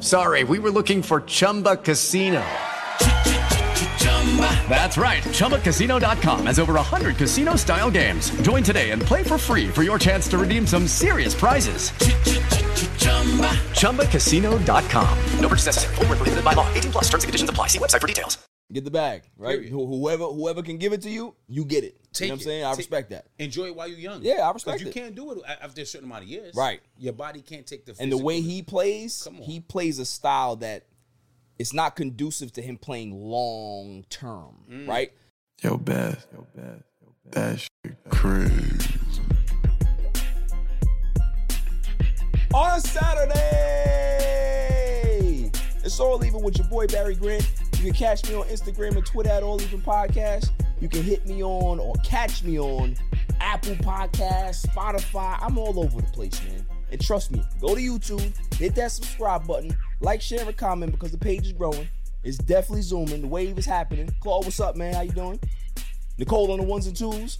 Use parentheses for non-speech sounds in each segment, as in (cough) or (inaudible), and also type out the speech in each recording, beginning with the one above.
sorry, we were looking for Chumba Casino. That's right. ChumbaCasino.com has over 100 casino style games. Join today and play for free for your chance to redeem some serious prizes. ChumbaCasino.com. No purchase necessary. Full prohibited by law. 18 plus terms and conditions apply. See website for details. Get the bag, right? Whoever whoever can give it to you, you get it. Take you know what I'm saying? I Take- respect that. Enjoy it while you're young. Yeah, I respect you it. You can't do it after a certain amount of years. Right. Your body can't take the. And the way he plays, he plays a style that it's not conducive to him playing long term, Mm. right? Yo, Beth. Yo, Beth. That shit crazy. On a Saturday, it's all even with your boy Barry Grant. You can catch me on Instagram and Twitter at All Even Podcast. You can hit me on or catch me on Apple Podcasts, Spotify. I'm all over the place, man. And trust me, go to YouTube, hit that subscribe button, like, share, and comment because the page is growing. It's definitely zooming. The wave is happening. Claude, what's up, man? How you doing? Nicole on the ones and twos.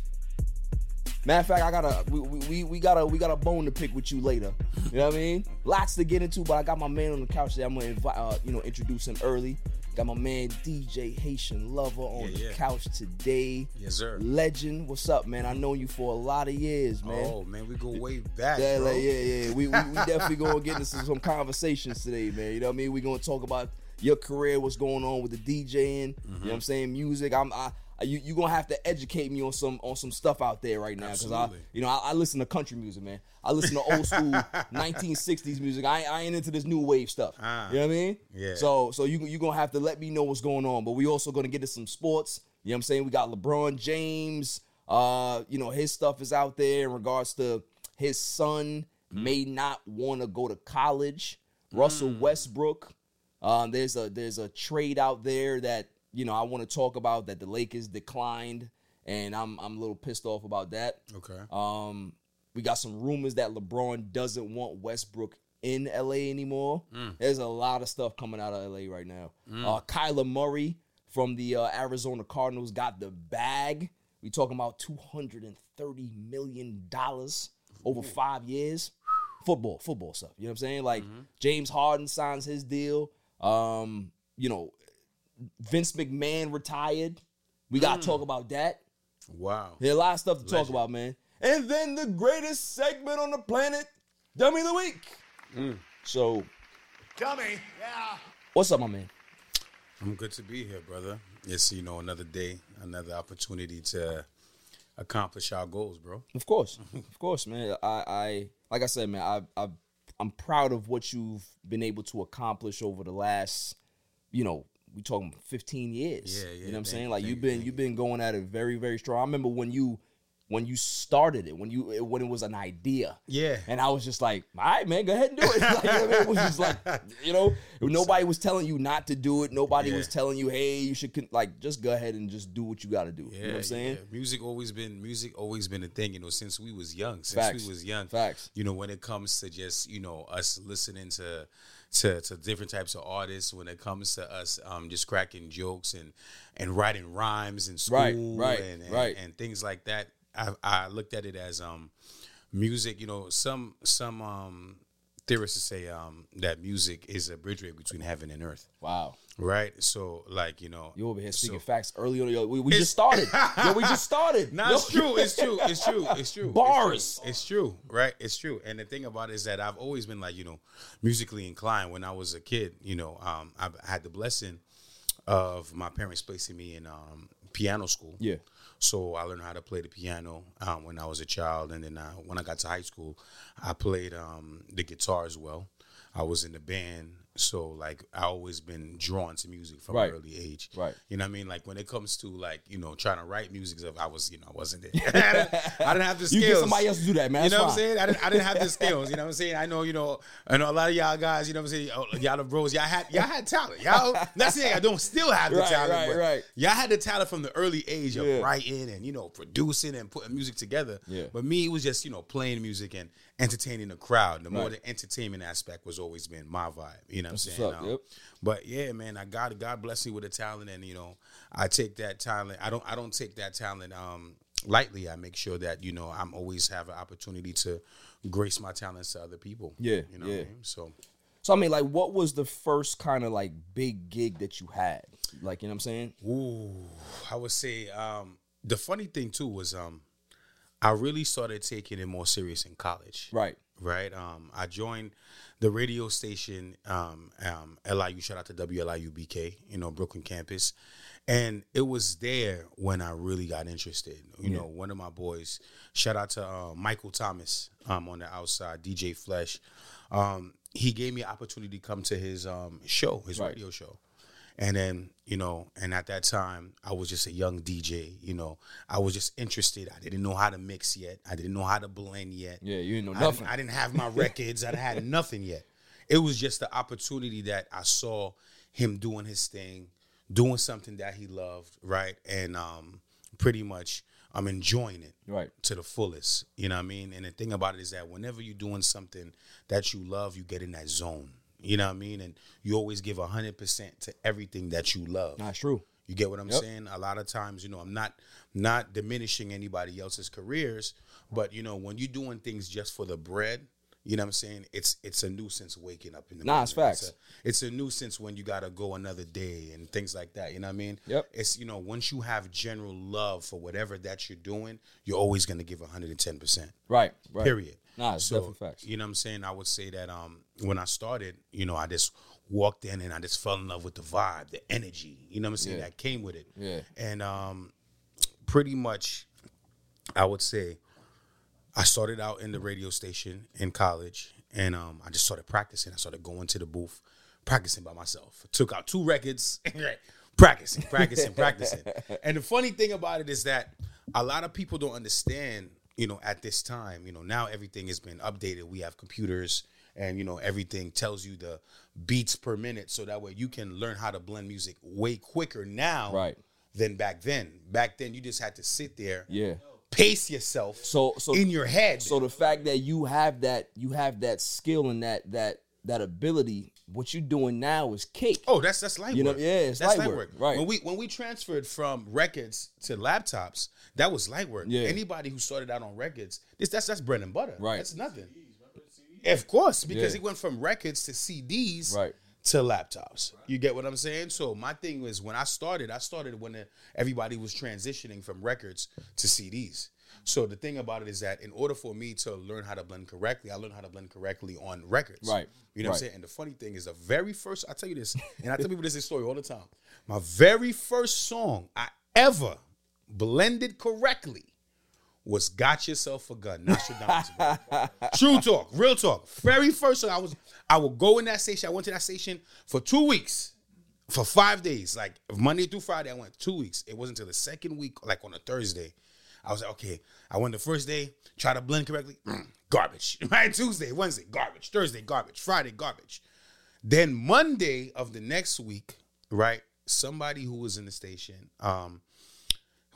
Matter of fact, I got a we, we, we got a we got a bone to pick with you later. You know what I mean? Lots to get into, but I got my man on the couch there. I'm gonna invite uh, you know introduce him early. Got my man DJ Haitian Lover on Yeah, the couch today. Yes, sir. Legend, what's up, man? I know you for a lot of years, man. Oh man, we go way back. Yeah, like, yeah, yeah. We, we, we (laughs) definitely gonna get into some conversations today, man. You know what I mean? We're gonna talk about your career, what's going on with the DJing. You know Mm-hmm. what I'm saying? Music. I'm I- you you gonna have to educate me on some on some stuff out there right now because I you know I, I listen to country music, man. I listen to old school (laughs) 1960s music. I, ain't- I ain't into this new wave stuff. Ah. you know what I mean? Yeah. So so you you gonna have to let me know what's going on. But we also gonna get to some sports. You know what I'm saying? We got LeBron James. Uh, you know his stuff is out there in regards to his son may not want to go to college. Russell Westbrook. Um, there's a there's a trade out there that you know I want to talk about that the Lakers declined, and I'm I'm a little pissed off about that. Okay. Um, we got some rumors that LeBron doesn't want Westbrook in LA anymore. There's a lot of stuff coming out of LA right now. Uh, Kyler Murray from the uh, Arizona Cardinals got the bag. We talking about two hundred and thirty million dollars over five years. Football, football stuff. You know what I'm saying? Like James Harden signs his deal. Um, you know, Vince McMahon retired. We got to talk about that. Wow. There's a lot of stuff to talk about, man. And then the greatest segment on the planet, Dummy of the Week. Mm. So, Dummy. Yeah. what's up, my man? I'm good to be here, brother. It's you know another day, another opportunity to accomplish our goals, bro. Of course, of course, man. I, I like I said, man. I, I, I'm proud of what you've been able to accomplish over the last, you know, we talking 15 years. Yeah, yeah, You know what I'm saying? you, Like you've been you've been going at it very very strong. I remember when you when you started it, when you when it was an idea. Yeah. And I was just like, all right, man, go ahead and do it. (laughs) Like, you know I mean? It was just like, you know, nobody was telling you not to do it. Nobody was telling you, hey, you should like just go ahead and just do what you got to do. Yeah, you know what I'm saying? yeah. Music always been music always been a thing, you know, since we was young. Since Facts. we was young. Facts. You know, when it comes to just, you know, us listening to to, to different types of artists, when it comes to us um, just cracking jokes and and writing rhymes in school Right, right, and, and, right. and things like that. I, I looked at it as um music, you know, some some um theorists say um that music is a bridgeway between heaven and earth. Wow. Right? So like, you know You over here speaking so- facts early on. Yo, we, we just started. Yo, we just (laughs) started. No, Yo. it's true. It's true. It's true. It's true. Bars. It's true. It's true. Right. It's true. And the thing about it is that I've always been like, you know, musically inclined. When I was a kid, you know, um, I've had the blessing of my parents placing me in um, piano school. Yeah. So I learned how to play the piano um, when I was a child, and then uh, when I got to high school, I played um, the guitar as well. I was in the band, So like I always been drawn to music from Right. an early age. Right. You know what I mean? Like when it comes to like, you know, trying to write music stuff, I was, you know, I wasn't there. (laughs) I, didn't, I didn't have the skills. (laughs) You get somebody else to do that, man. You That's know what I'm saying? I didn't, I didn't have the (laughs) skills. You know what I'm saying? I know, you know, I know a lot of y'all guys, you know what I'm saying? Oh, Y'all the bros, y'all had y'all had talent. Y'all that's the thing. I don't still have the Right, talent. right, but right. Y'all had the talent from the early age of Yeah. writing and, you know, producing and putting music together. Yeah. But me, it was just, you know, playing music and entertaining the crowd. The more the entertainment aspect was always been my vibe. You know what That's I'm saying? up, Um, yep. But yeah, man, I got God bless me with the talent, and you know, I take that talent. I don't I don't take that talent um lightly. I make sure that you know I'm always have an opportunity to grace my talents to other people. Yeah, you know yeah. What I mean? So So I mean, like, what was the first kind of like big gig that you had? Like, you know what I'm saying? Ooh, I would say um, the funny thing too was um, I really started taking it more serious in college. Right. Right. Um, I joined the radio station um, um, LIU. Shout out to WLIU BK, you know Brooklyn campus, and it was there when I really got interested. You know, one of my boys. Shout out to uh, Michael Thomas um, on the outside, DJ Flesh. Um, he gave me an opportunity to come to his um, show, his Right. radio show. And then, you know, and at that time, I was just a young DJ. You know, I was just interested. I didn't know how to mix yet. I didn't know how to blend yet. Yeah, you didn't know I nothing. didn't, I didn't have my (laughs) records. I had nothing yet. It was just the opportunity that I saw him doing his thing, doing something that he loved, right? And um, pretty much I'm enjoying it Right. to the fullest. You know what I mean? And the thing about it is that whenever you're doing something that you love, you get in that zone. You know what I mean? And you always give hundred percent to everything that you love. That's true. You get what I'm Yep. saying? A lot of times, you know, I'm not not diminishing anybody else's careers, but you know, when you're doing things just for the bread, you know what I'm saying? It's it's a nuisance waking up in the Nah, morning. it's facts. It's a, it's a nuisance when you gotta go another day and things like that. You know what I mean? Yep. It's you know, once you have general love for whatever that you're doing, you're always gonna give 110 percent. Right. Right. Period. Nah, it's so, facts. You know what I'm saying? I would say that um when I started, you know, I just walked in and I just fell in love with the vibe, the energy, you know what I'm saying, Yeah. that came with it. Yeah. And um pretty much I would say I started out in the radio station in college and um I just started practicing. I started going to the booth, practicing by myself. Took out two records, (laughs) practicing, practicing, practicing. And the funny thing about it is that a lot of people don't understand, you know, at this time, you know, now everything has been updated. We have computers and you know everything tells you the beats per minute so that way you can learn how to blend music way quicker now Right. than back then. Back then you just had to sit there, Yeah. Pace yourself So so in your head. so the fact that you have that you have that skill and that that that ability, what you're doing now is cake. Oh, that's that's light You know, work. yeah, it's that's light work, right. When we when we transferred from records to laptops, that was light work. Yeah. Anybody who started out on records, this that's that's bread and butter. Right. That's nothing. Of course, because Yeah. it went from records to CDs Right. To laptops. You get what I'm saying? So my thing was when I started, I started when everybody was transitioning from records to CDs. So the thing about it is that in order for me to learn how to blend correctly, I learned how to blend correctly on records. Right. You know what I'm saying? And the funny thing is the very first, I tell you this, and I tell people this story all the time. My very first song I ever blended correctly was Got Yourself a Gun, Nastradamus. True talk, real talk. Very first I was, I would go in that station. I went to that station for two weeks, for five days, like Monday through Friday. I went two weeks. It wasn't until the second week, like on a Thursday. I was like, okay, I went the first day, try to blend correctly, mm, garbage. (laughs) Right? Tuesday, Wednesday, garbage. Thursday, garbage. Friday, garbage. Then Monday of the next week, right? Somebody who was in the station, um,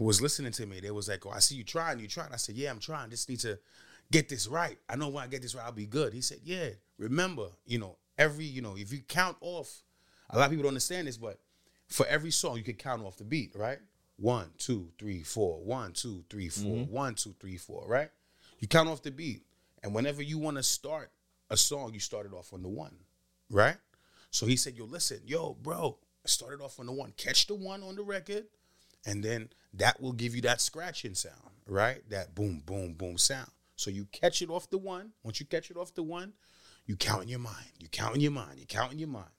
who was listening to me, they was like, "Oh, I see you trying, you trying." I said, "Yeah, I'm trying. Just need to get this right. I know when I get this right, I'll be good." He said, "Yeah, remember, you know, every, you know, if you count off, a lot of people don't understand this, but for every song, you can count off the beat, right? One, two, three, four. One, two, three, four. Mm-hmm. One, two, three, four. Right? You count off the beat, and whenever you want to start a song, you start it off on the one, right? So he said, "Yo, listen, yo, bro, I started off on the one. Catch the one on the record." And then that will give you that scratching sound, right? That boom, boom, boom sound. So you catch it off the one. Once you catch it off the one, you count in your mind. You count in your mind. You count in your mind.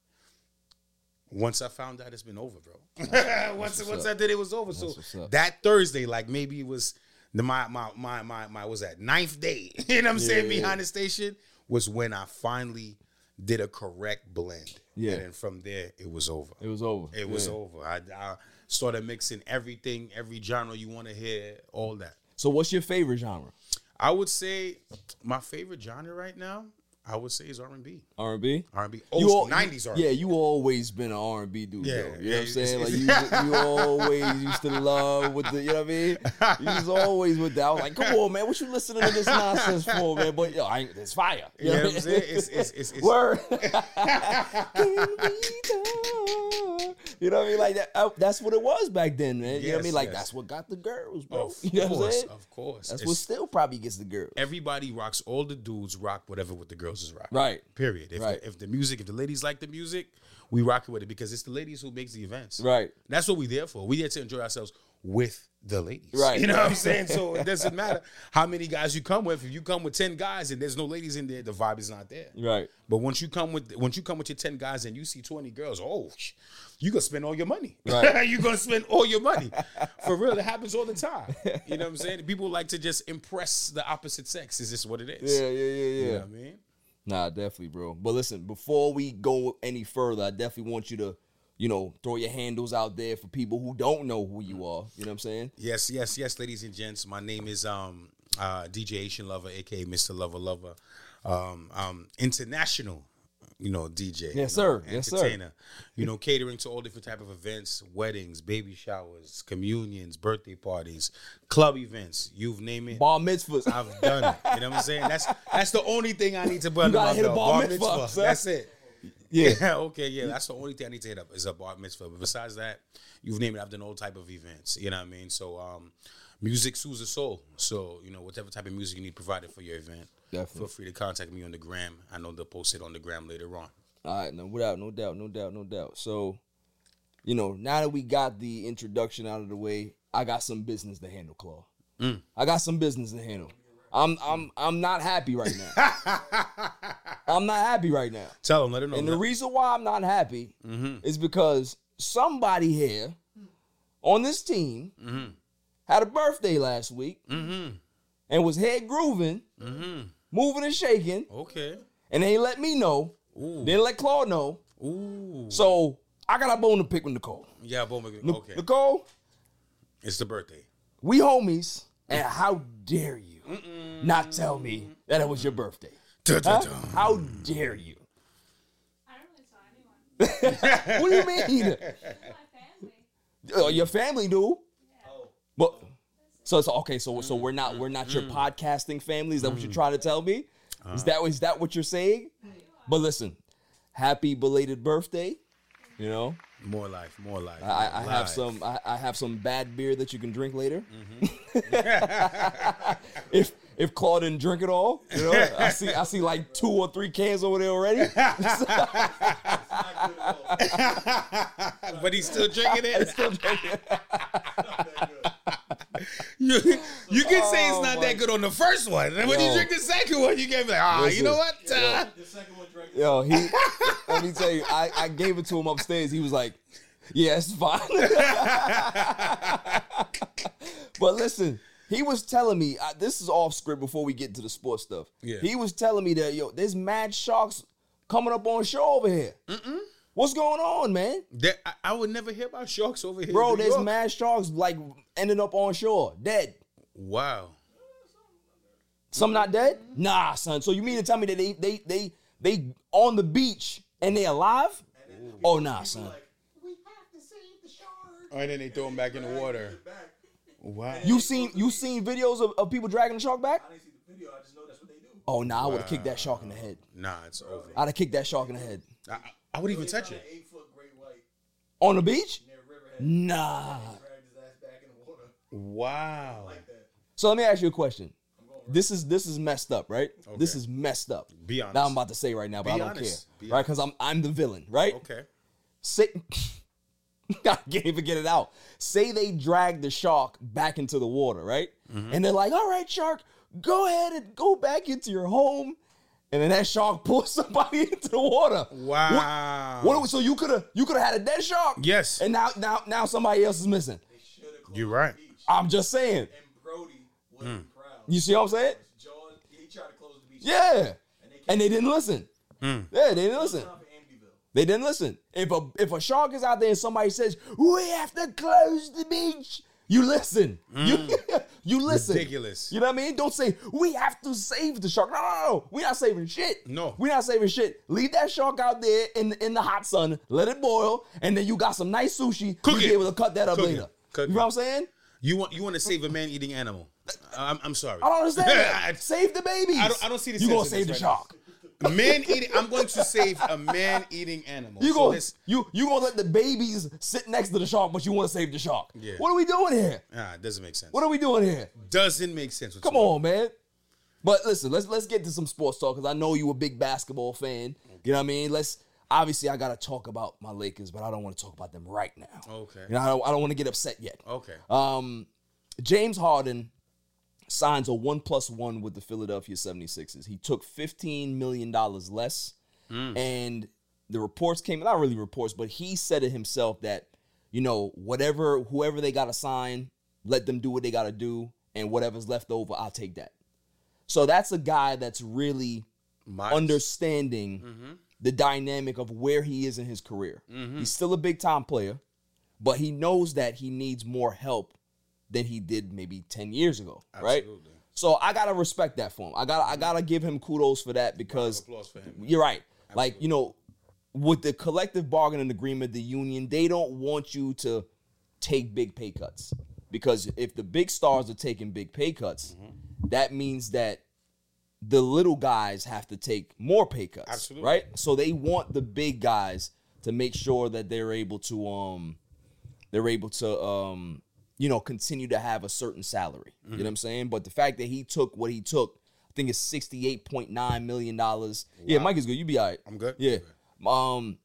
Once I found out, it's been over, bro. (laughs) (laughs) once once. I did, it was over. That's so that Thursday, like maybe it was the my my my my my was that ninth day. (laughs) you know what I'm saying? Yeah, yeah. Behind the station was when I finally did a correct blend. Yeah. And then from there, it was over. It was over. It was Yeah. over. I, I started mixing everything, every genre you want to hear, all that. So what's your favorite genre? I would say my favorite genre right now, I would say is R and B. R and B. R and B. Al- nineties R. Yeah, you always been an R and B dude. Yeah, though. you know yeah, what I'm saying. Like you, you always used to love with the, you know what I mean. You was always with that. I was like, come on, man, what you listening to this nonsense for, man? But yo, I ain't, it's fire. You know what I'm (laughs) saying? It's- it's- it's- it's- word. (laughs) Can we talk? you know what I mean? Like that. uh, that's what it was back then, man. you know what I mean? Like yes. that's what got the girls, bro. Of (laughs) you know what I'm course, saying? of course. That's It's- what still probably gets the girls. Everybody rocks. All the dudes rock whatever what the girls is rocking. Right. Period. If, Right. The, if the music, if the ladies like the music, we rock it with it because it's the ladies who makes the events. Right. That's what we there for. We there to enjoy ourselves with the ladies. Right. You know what I'm (laughs) saying? So it doesn't matter how many guys you come with. If you come with ten guys and there's no ladies in there, the vibe is not there. Right. But once you come with once you come with your ten guys and you see twenty girls, oh, you gonna spend all your money. Right. (laughs) you gonna spend all your money. (laughs) For real, it happens all the time. You know what I'm saying? People like to just impress the opposite sex. Is this what it is. Yeah, yeah, yeah, yeah. You know what I mean? Nah, definitely, bro. But listen, before we go any further, I definitely want you to, you know, throw your handles out there for people who don't know who you are. You know what I'm saying? Yes, yes, yes, ladies and gents. My name is um uh DJ Haitian Lover, aka Mr. Lover Lover. Um um international, you know, DJ. you know, Yes, sir. Yes, sir. You know, catering to all different type of events, weddings, baby showers, communions, birthday parties, club events, you've named it. Bar mitzvahs. I've done it. You know what I'm saying? That's that's the only thing I need to put under gotta my hit a belt. bar mitzvah, son. That's it. Yeah. (laughs) okay, yeah, that's the only thing I need to hit up is a bar mitzvah. But besides that, you've named it. I've done all type of events. You know what I mean? So, um, music soothes the soul. So, you know, whatever type of music you need provided for your event, Definitely. feel free to contact me on the gram. I know they'll post it on the gram later on. All right, no doubt, no doubt, no doubt, no doubt. So, you know, now that we got the introduction out of the way, I got some business to handle, Claw. Mm. I got some business to handle. I'm I'm I'm not happy right now. (laughs) I'm not happy right now. Tell them, let them know. And the reason why I'm not happy Mm-hmm. is because somebody here on this team Mm-hmm. had a birthday last week and was head grooving, moving and shaking, Mm-hmm. okay. and they let me know. Ooh. Didn't let Claude know. Ooh. So I got a bone to pick with Nicole. Yeah, boom. Ni- Okay. Nicole, It's the birthday. we homies, and how dare you not tell me that it was your birthday? Huh? How dare you? (laughs) what do you mean? My Uh, your family do. But so it's okay. So so we're not we're not your podcasting family. Is that what you're trying to tell me? Is that is that what you're saying? But listen, happy belated birthday. You know, More life, more life. I, I more have some I, I have some bad beer that you can drink later. Mm-hmm. (laughs) if if Claude didn't drink it all, you know, I see I see like two or three cans over there already. (laughs) (laughs) but he's still drinking it. Still drinking. You, you can say it's Oh, not my- that good on the first one. And then when you drink the second one, you can be like, ah, you know what? Uh, Yo, he let me tell you, I, I gave it to him upstairs. He was like, Yeah, it's fine. (laughs) but listen, he was telling me I, this is off script before we get into the sports stuff. Yeah. He was telling me that yo, there's mad sharks coming up on shore over here. What's going on, man? there- I, I would never hear about sharks over here. Bro, there's York. mad sharks like ending up on shore, dead. Wow. Some not dead? Nah, son. So you mean to tell me that they they they they on the beach and they alive? Oh nah, son. Oh, and then they throw him back in the water. Wow. You seen you seen videos of, of people dragging the shark back? I didn't see the video. I just know that's what they do. Oh nah, I would have kicked that shark in the head. Nah, it's over. I'd have kicked that shark in the head. I, I- I would even touch it. On the beach? Nah. Wow. So let me ask you a question. This is this is messed up, right? This is messed up. Be honest. Now I'm about to say right now, but Be I don't honest. care, Be right? Because I'm I'm the villain, right? Okay. Say, (laughs) I can't even get it out. Say they drag the shark back into the water, right? Mm-hmm. And they're like, "All right, shark, go ahead and go back into your home." And then that shark (laughs) pulls somebody (laughs) into the water. Wow. What? what so you could have you could have had a dead shark. Yes. And now now now somebody else is missing. You're right. I'm just saying. Hmm. You see what I'm saying? Yeah. And they didn't listen. Hmm. Yeah, they didn't listen. They didn't listen. If a if a shark is out there and somebody says we have to close the beach, you listen. You (laughs) you listen. Ridiculous. You know what I mean? Don't say we have to save the shark. No, no, no. We're not saving shit. No. we're not saving shit. Leave that shark out there in in the hot sun. Let it boil, and then you got some nice sushi. Cook you it. be able to cut that up Cook it. later. Cook you know it. what I'm saying? You want you want to save a man eating animal? I'm, I'm sorry. I don't understand. That. (laughs) save the babies. I don't- I don't see the You gonna in save this the right shark? man eating. I'm going to save a man eating animal. You So gonna this- you you gonna let the babies sit next to the shark, but you want to save the shark? Yeah. What are we doing here? Ah, it doesn't make sense. What are we doing here? doesn't make sense. Come on, man. But listen, let's let's get to some sports talk because I know you a big basketball fan. You know what I mean? Let's obviously I gotta talk about my Lakers, but I don't want to talk about them right now. Okay. You know, I don't, I don't want to get upset yet. Okay. Um, James Harden signs a one plus one with the Philadelphia 76ers. He took $15 million less. Mm. And the reports came, not really reports, but he said it himself that, you know, whatever, whoever they got to sign, let them do what they got to do. And whatever's left over, I'll take that. So that's a guy that's really Modest. understanding mm-hmm. the dynamic of where he is in his career. Mm-hmm. He's still a big time player, but he knows that he needs more help than he did maybe 10 years ago, right? So I gotta respect that for him. I gotta I gotta give him kudos for that because applause for him. you're right. Like you know, with the collective bargaining agreement, the union they don't want you to take big pay cuts because if the big stars are taking big pay cuts, Mm-hmm. that means that the little guys have to take more pay cuts. Absolutely. Right? So they want the big guys to make sure that they're able to um they're able to um you know continue to have a certain salary. You Mm-hmm. know what I'm saying? But the fact that he took what he took, I think it's $68.9 million. Yeah, Mike is good. You be all right. I'm good. Yeah. Um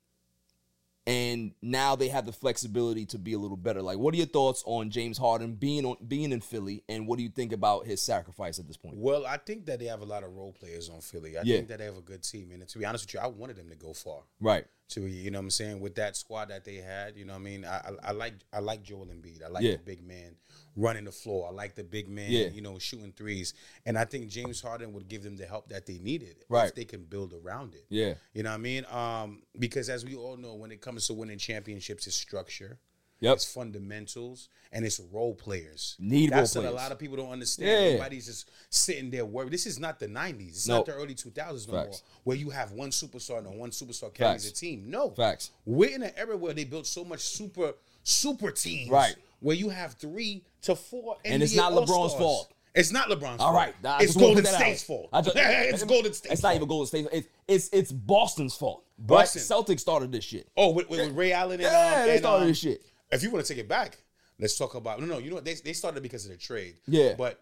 and now they have the flexibility to be a little better. Like, what are your thoughts on James Harden being on being in Philly, and what do you think about his sacrifice at this point? Well, I think that they have a lot of role players on Philly. I Yeah. think that they have a good team. And to be honest with you, I wanted them to go far. Right. To you you know what I'm saying with that squad that they had, you know what I mean. I I, I like I like Joel Embiid. I like Yeah. the big man running the floor. I like the big man, Yeah. you know, shooting threes. And I think James Harden would give them the help that they needed Right. if they can build around it. Yeah. You know what I mean? Um, because as we all know, when it comes to winning championships, it's structure. Yep. It's fundamentals and it's role players. Need role That's what a lot of people don't understand. Yeah. Everybody's just sitting there worried. This is not the 90s. It's No. not the early 2000s no Facts. more, where you have one superstar and one superstar carries Facts. a team. No. Facts. We're in an era where they built so much super super teams. Right. Where you have three to four And it's not LeBron's All-Stars. fault. It's not LeBron's All fault. It's Golden State's fault. Just- (laughs) it's Golden State's It's not fault. even Golden State. It's it's it's Boston's fault. Boston. Right? Celtics started this shit. Oh, with, with, with Ray Allen and Yeah, um, they and, started um, this shit. If you want to take it back, let's talk about no, no. You know what? They they started because of the trade. Yeah. but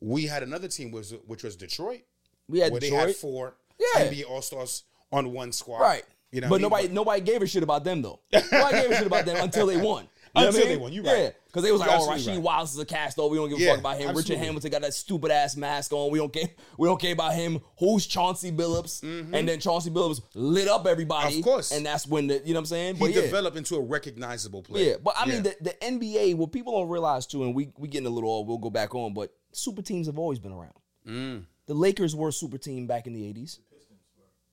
we had another team was which was Detroit. We had where they Detroit. had four Yeah. NBA All Stars on one squad. Right. You know, but I mean? nobody nobody gave a shit about them though. (laughs) Nobody gave a shit about them until they won. Know what I Until mean? they won, you right. Yeah, because they was like, You're "Oh, Rasheed right. Wallace is a cast off. We don't give a Yeah, fuck about him. Richard absolutely. Hamilton got that stupid ass mask on. We don't care. We don't care about him. Who's Chauncey Billups? And then Chauncey Billups lit up everybody. Mm-hmm. Of course. And that's when the you know what I'm saying. he But yeah, developed into a recognizable player. yeah. But I mean, the, the NBA. What people don't realize too, and we we getting a little off. We'll go back on, but super teams have always been around. Mm. The Lakers were a super team back in the 80s.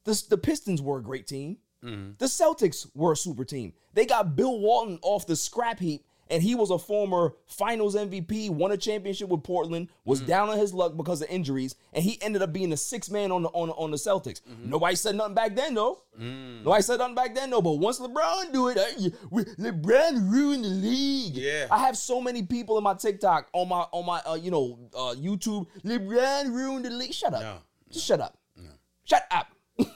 The, the Pistons were a great team. Mm-hmm. The Celtics were a super team. They got Bill Walton off the scrap heap, and he was a former finals MVP, won a championship with Portland, was Mm-hmm. down on his luck because of injuries, and he ended up being the sixth man on the on, on the Celtics. Mm-hmm. Nobody said nothing back then, though. Mm. Nobody said nothing back then, though. But once LeBron do it, LeBron ruined the league. Yeah. I have so many people in my TikTok, on my on my uh, you know uh, YouTube. LeBron ruined the league. Shut up. No. Just shut up. Shut up. No,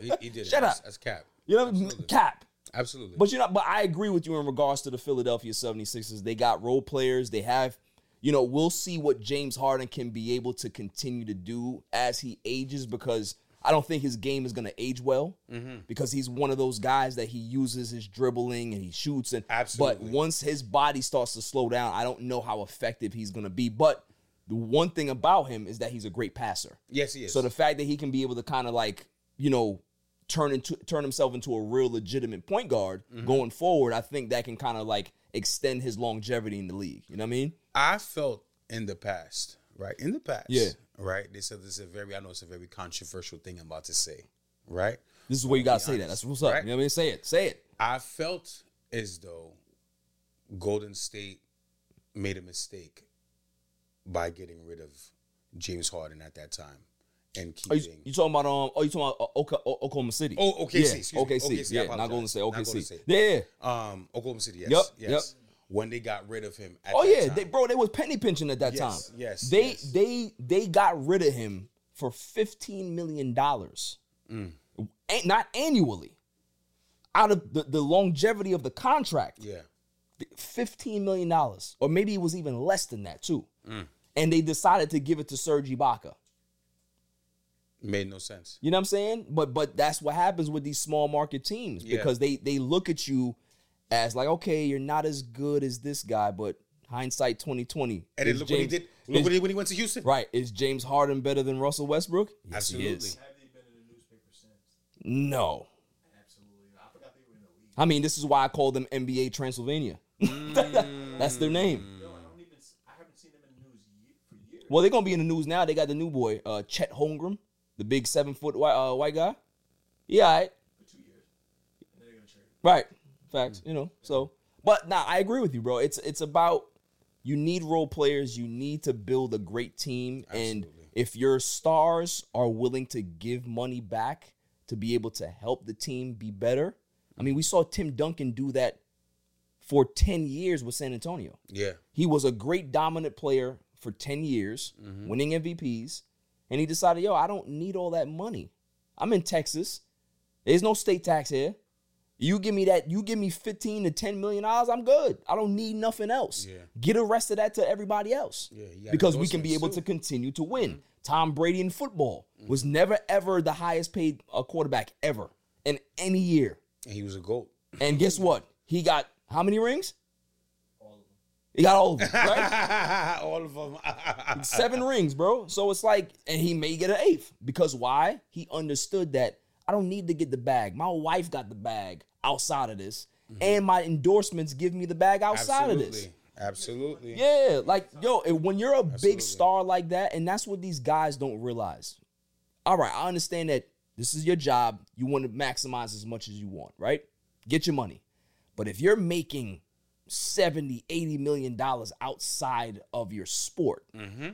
he, he did it. Shut That's- up. That's cap. You know, Absolutely. cap. Absolutely. But you know, but I agree with you in regards to the Philadelphia 76ers. They got role players. They have, you know, we'll see what James Harden can be able to continue to do as he ages because I don't think his game is going to age well Mm-hmm. because he's one of those guys that he uses his dribbling and he shoots and Absolutely. but once his body starts to slow down, I don't know how effective he's going to be, but the one thing about him is that he's a great passer. yes, he is. So the fact that he can be able to kind of like, you know, turn into turn himself into a real legitimate point guard Mm-hmm. going forward, I think that can kind of like extend his longevity in the league. You know what I mean? I felt in the past, right? In the past, Yeah. right? They said this is a very, I know it's a very controversial thing I'm about to say, right? This is where you gotta say that. That's what's up. right? You know what I mean? Say it. Say it. I felt as though Golden State made a mistake by getting rid of James Harden at that time and Are you, keeping. you talking about um? Oh, you talking about uh, Oklahoma City? Oh, OKC, Yeah, excuse me. OKC. OKC, yeah, not Golden State. Not OKC. Yeah, um, Oklahoma City. Yes, Yep, yes. yep. When they got rid of him. At Oh yeah, they, bro, they was penny pinching at that Yes, time. yes, they yes. they they got rid of him for fifteen million dollars, Mm. not annually. Out of the, the longevity of the contract, Yeah. Fifteen million dollars, or maybe it was even less than that too. Mm. And they decided to give it to Serge Ibaka. Made no sense. You know what I'm saying? But but that's what happens with these small market teams Yeah. because they they look at you as like, okay, you're not as good as this guy, but hindsight 2020. And then is look what he did. Look is- what he when he went to Houston. Right. Is James Harden better than Russell Westbrook? Yes, Absolutely. he is. No. Absolutely. I, forgot they were in the league. I mean, this is why I call them NBA Transylvania. (laughs) That's their name. Well, they're gonna be in the news now. They got the new boy, uh, Chet Holmgren, the big seven foot white uh, white guy. Yeah, all right. Right. Facts. You know. So, but nah, I agree with you, bro. It's it's about you need role players. You need to build a great team, and if your stars are willing to give money back to be able to help the team be better. I mean, we saw Tim Duncan do that for 10 years with San Antonio. Yeah. He was a great dominant player for 10 years, mm-hmm. winning MVPs, and he decided, yo, I don't need all that money. I'm in Texas. There's no state tax here. You give me that, you give me 15 to 10 million dollars, I'm good. I don't need nothing else. Yeah. Get the rest of that to everybody else. Yeah, because we can be able too. to continue to win. Mm-hmm. Tom Brady in football mm-hmm. was never ever the highest paid uh, quarterback ever in any year. And he was a goat. And guess what? He got how many rings? All of them. He got all of them, right? (laughs) All of them. (laughs) Seven rings, bro. So it's like, and he may get an eighth because why? He understood that I don't need to get the bag. My wife got the bag outside of this, mm-hmm. and my endorsements give me the bag outside of this. Absolutely. Absolutely. Yeah, like yo, when you're a Absolutely. big star like that, and that's what these guys don't realize. All right, I understand that this is your job. You want to maximize as much as you want, right? Get your money. But if you're making 70, 80 million dollars outside of your sport, mm-hmm.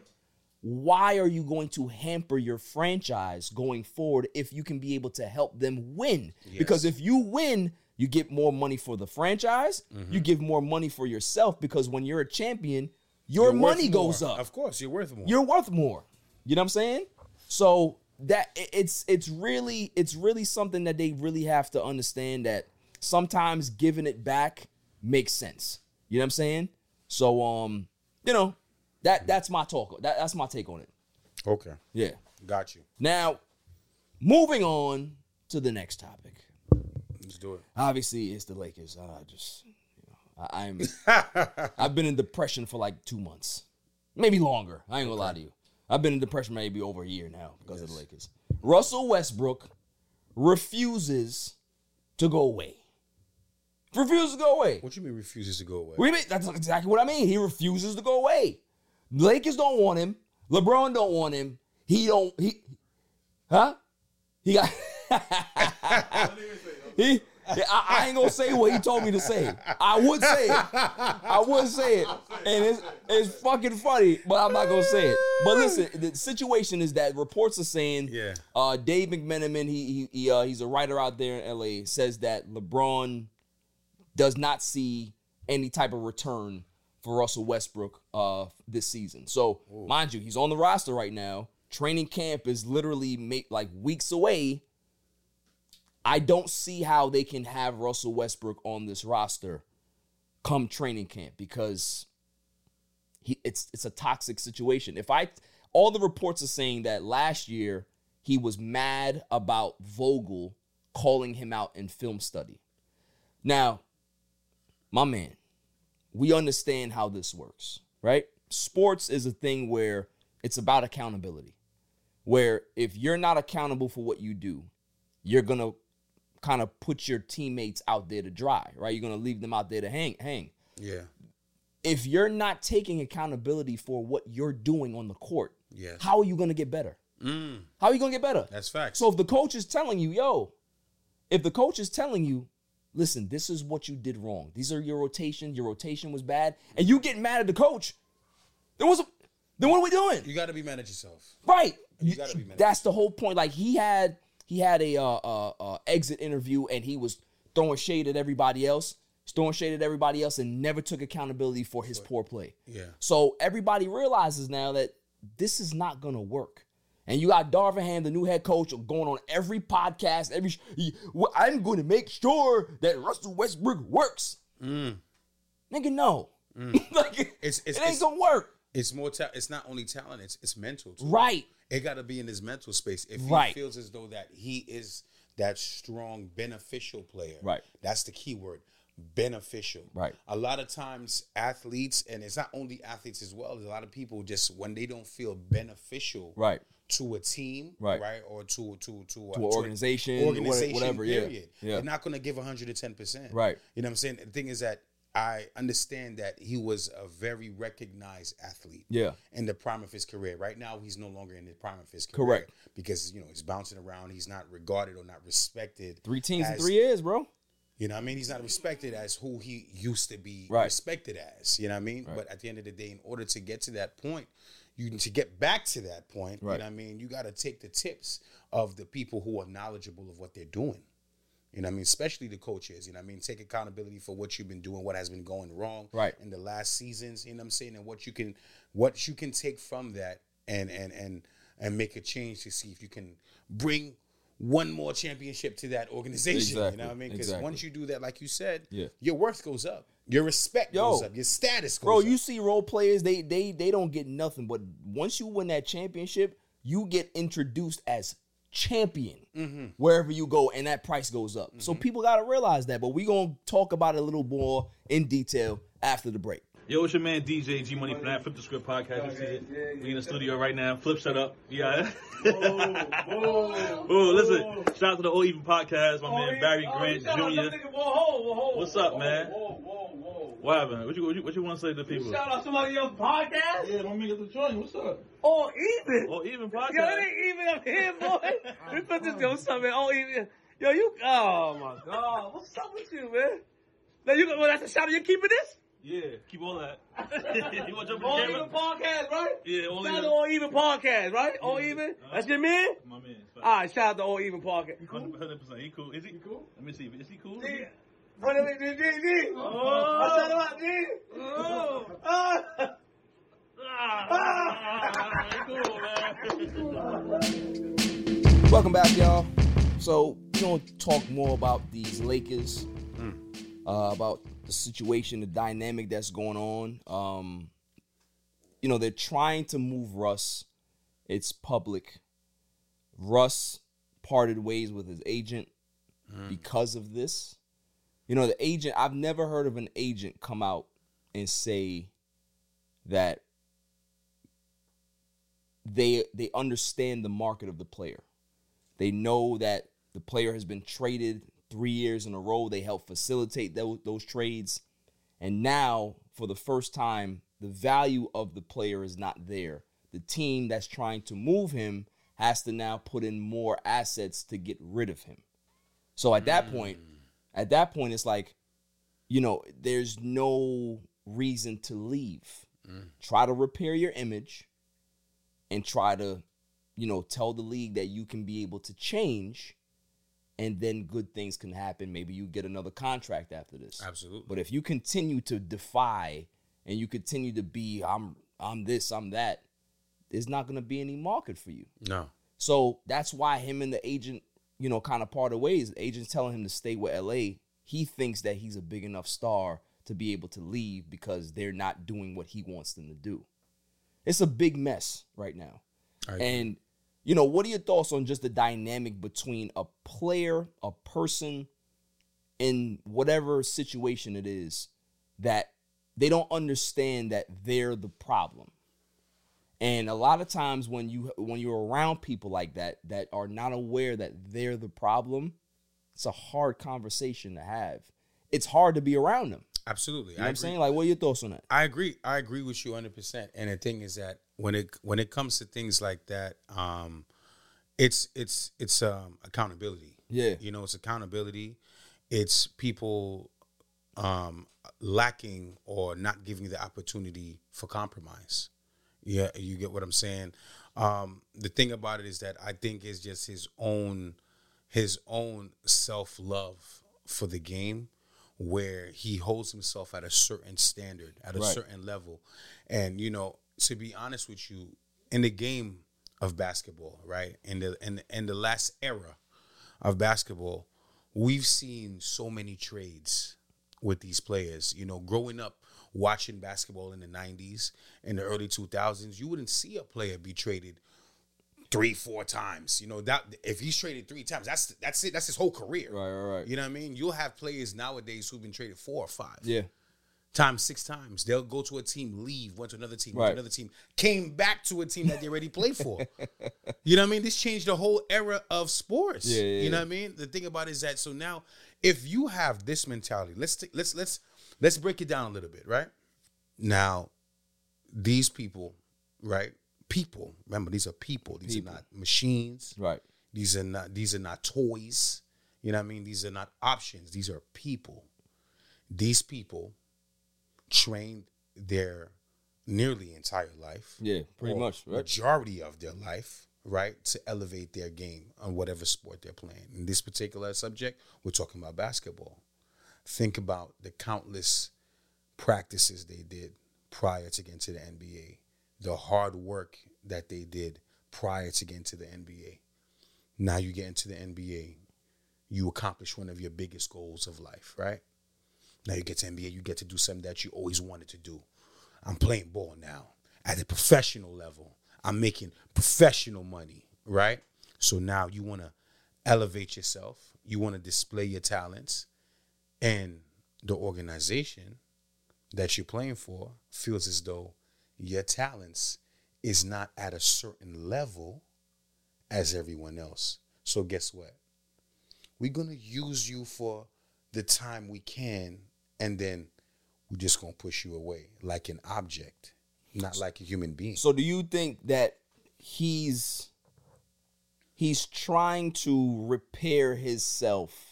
why are you going to hamper your franchise going forward if you can be able to help them win? Because if you win, you get more money for the franchise, you mm-hmm. give more money for yourself because when you're a champion, your You're money goes more. up. Of course, you're worth more. You're worth more. You know what I'm saying? So that it's it's really it's really something that they really have to understand that sometimes giving it back makes sense. You know what I'm saying? So um, you know, that that's my talk. That, that's my take on it. okay. Yeah. Got you. Now, moving on to the next topic. Let's do it. Obviously, it's the Lakers. I just, you know, I, I'm, (laughs) I've been in depression for like two months, maybe longer. I ain't gonna lie to you. I've been in depression maybe over a year now because of the Lakers. Russell Westbrook refuses to go away. Refuses to go away. What you mean refuses to go away? What do you mean? That's exactly what I mean. He refuses to go away. Lakers don't want him. LeBron don't want him. He don't. He, huh? He got. (laughs) he. I, I ain't gonna say what he told me to say. I would say it. I would say it, and it's it's fucking funny, but I'm not gonna say it. But listen, the situation is that reports are saying, Yeah. uh, Dave McMenamin, he he, he uh, he's a writer out there in LA, says that LeBron does not see any type of return for Russell Westbrook uh, this season. So, mind you, he's on the roster right now. Training camp is literally make, like weeks away. I don't see how they can have Russell Westbrook on this roster come training camp because he it's it's a toxic situation. If I all the reports are saying that last year he was mad about Vogel calling him out in film study. Now, my man, we understand how this works, right? Sports is a thing where it's about accountability. Where if you're not accountable for what you do, you're gonna kind of put your teammates out there to dry, right? You're gonna leave them out there to hang hang. Yeah. If you're not taking accountability for what you're doing on the court, Yes. how are you gonna get better? Mm, How are you gonna get better? that's facts. So if the coach is telling you, yo, if the coach is telling you, listen, this is what you did wrong. These are your rotation. Your rotation was bad, and you get mad at the coach. There was a. Then what are we doing? You got to be mad at yourself. Right. You gotta be mad at That's the whole point. Like he had he had a uh, uh, uh, exit interview and he was throwing shade at everybody else, throwing shade at everybody else, and never took accountability for his poor play. Yeah. So everybody realizes now that this is not gonna work. And you got Darvin Ham, the new head coach, going on every podcast. Every he- well, I'm going to make sure that Russell Westbrook works. Nigga, no. (laughs) like, Mm. It's- it's- it ain't it's- gonna work. It's more. Ta- it's not only talent. It's it's mental. Too. Right. It got to be in his mental space. If he Right. feels as though that he is that strong, beneficial player, Right. That's the key word, beneficial. Right. A lot of times, athletes, and it's not only athletes as well. There's a lot of people just when they don't feel beneficial, Right. To a team, Right. right, or to to to, To an organization, organization, whatever, yeah. Period. Yeah. They're not going to give 110. percent Right. You know what I'm saying? The thing is that I understand that he was a very recognized athlete Yeah. in the prime of his career. Right now, he's no longer in the prime of his career. Correct. Because, you know, he's bouncing around. He's not regarded or not respected. Three teams in three years, bro. You know what I mean? He's not respected as who he used to be Right. respected as. You know what I mean? But at the end of the day, in order to get to that point, you to get back to that point, Right. you know what I mean? You got to take the tips of the people who are knowledgeable of what they're doing. You know what I mean? Especially the coaches. You know what I mean? Take accountability for what you've been doing, what has been going wrong Right. in the last seasons. You know what I'm saying? And what you can what you can take from that and and and and make a change to see if you can bring one more championship to that organization. You know what I mean? Because Exactly. once you do that, like you said, Yeah. your worth goes up. Your respect Yo. goes up. Your status goes Bro, up. you see role players, they they they don't get nothing. But once you win that championship, you get introduced as champion Mm-hmm. wherever you go, and that price goes up. So people gotta realize that. But we gonna talk about it a little more in detail after the break. Yo, it's your man DJ G Money from that Flip the Script podcast. You see it? We in the studio right now. Flip, shut up. Yeah. (laughs) oh, listen. Shout out to the All Even podcast. My man Barry oh, Grant Jr. What's up, man? What happened? What you what you, what you want to say to the people? Shout out to somebody else's podcast. Yeah, my nigga the joint. What's up? All even. All Even Podcast. Yo, it ain't even up here, boy. (laughs) we put this up, man? Oh, even. Yo, you. Oh my God, what's up with you, man? Now you. Well, that's a shout out. You keeping this? Yeah, keep all that. (laughs) you want to jump All on the even podcast, right? Yeah, all Shout out even. to all even podcast, right? All even. That's your man. My man. All right, shout out to all even podcast. Hundred percent. He cool. Is he cool? Let me see. Is he cool? Yeah. What is it, D, D, D? Oh. What's that about, D? Oh. Ah. Ah, cool, man. Welcome back, y'all. So we're gonna talk more about these Lakers, uh, about the situation, the dynamic that's going on. Um, you know, they're trying to move Russ. It's public. Russ parted ways with his agent because of this. You know, the agent, I've never heard of an agent come out and say that they they understand the market of the player. They know that the player has been traded three years in a row. They help facilitate those, those trades. And now, for the first time, the value of the player is not there. The team that's trying to move him has to now put in more assets to get rid of him. So at that mm. point, at that point, it's like, you know, there's no reason to leave. Mm. Try to repair your image and try to, you know, tell the league that you can be able to change and then good things can happen. Maybe you get another contract after this. Absolutely. But if you continue to defy and you continue to be I'm I'm this, I'm that, there's not going to be any market for you. No. So that's why him and the agent, you know, kind of part of ways. The agent's telling him to stay with LA. He thinks that he's a big enough star to be able to leave because they're not doing what he wants them to do. It's a big mess right now. And you know, what are your thoughts on just the dynamic between a player, a person in whatever situation it is that they don't understand that they're the problem. And a lot of times when you when you're around people like that that are not aware that they're the problem, it's a hard conversation to have. It's hard to be around them. Absolutely. You know I'm saying? Like what are your thoughts on that? I agree. I agree with you 100. percent And the thing is that when it when it comes to things like that, um, it's it's it's um, accountability. Yeah. You know, it's accountability. It's people um lacking or not giving the opportunity for compromise. Yeah, you get what I'm saying. Um the thing about it is that I think it's just his own his own self-love for the game where he holds himself at a certain standard, at a Right. certain level. And you know, to be honest with you, in the game of basketball, right? In the in, in the last era of basketball, we've seen so many trades with these players. You know, growing up watching basketball in the 90s, in the early 2000s, you wouldn't see a player be traded three, four times. You know, that if he's traded three times, that's that's it. That's his whole career. Right, right, right. You know what I mean? You'll have players nowadays who've been traded four or five Yeah. times, six times. They'll go to a team, leave, went to another team, went Right. to another team, came back to a team that they already played for. (laughs) you know what I mean? This changed the whole era of sports. Yeah, yeah, you know yeah. what I mean? The thing about it is that so now, if you have this mentality, let's t- let's let's let's break it down a little bit, right? Now, these people, right? People. Remember, these are people. These People. are not machines. Right. These are not these are not toys. You know what I mean? These are not options. These are people. These people trained their nearly entire life. Yeah, pretty much, right? Majority of their life, right? To elevate their game on whatever sport they're playing. In this particular subject, we're talking about basketball. Think about the countless practices they did prior to getting to the NBA, the hard work that they did prior to getting to the NBA. Now you get into the NBA, you accomplish one of your biggest goals of life, right? Now you get to NBA, you get to do something that you always wanted to do. I'm playing ball now at a professional level. I'm making professional money, right? So now you want to elevate yourself, you want to display your talents, and the organization that you're playing for feels as though your talents is not at a certain level as everyone else. So guess what? We're gonna use you for the time we can, and then we're just gonna push you away like an object, not like a human being. So do you think that he's he's trying to repair himself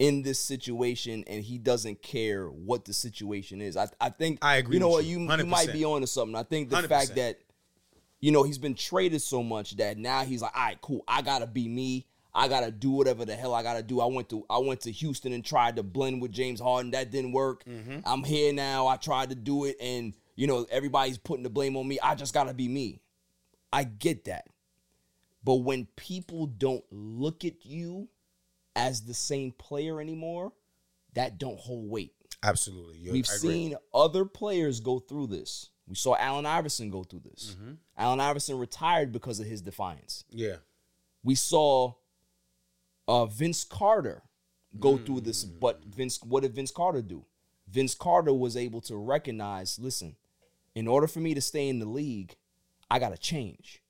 in this situation and he doesn't care what the situation is? I I think I agree You know what? you, You, might be on to something. I think the 100%. fact that you know he's been traded so much that now he's like, all right, cool. I gotta be me. I gotta do whatever the hell I gotta do. I went to I went to Houston and tried to blend with James Harden. That didn't work. Mm-hmm. I'm here now. I tried to do it, and you know everybody's putting the blame on me. I just gotta be me. I get that, but when people don't look at you as the same player anymore, that don't hold weight. Absolutely, You're- We've seen other players go through this. We saw Allen Iverson go through this. Mm-hmm. Allen Iverson retired because of his defiance. Yeah, We saw uh, Vince Carter go through this, Mm. but Vince, what did Vince Carter do? Vince Carter was able to recognize, listen, in order for me to stay in the league, I gotta change.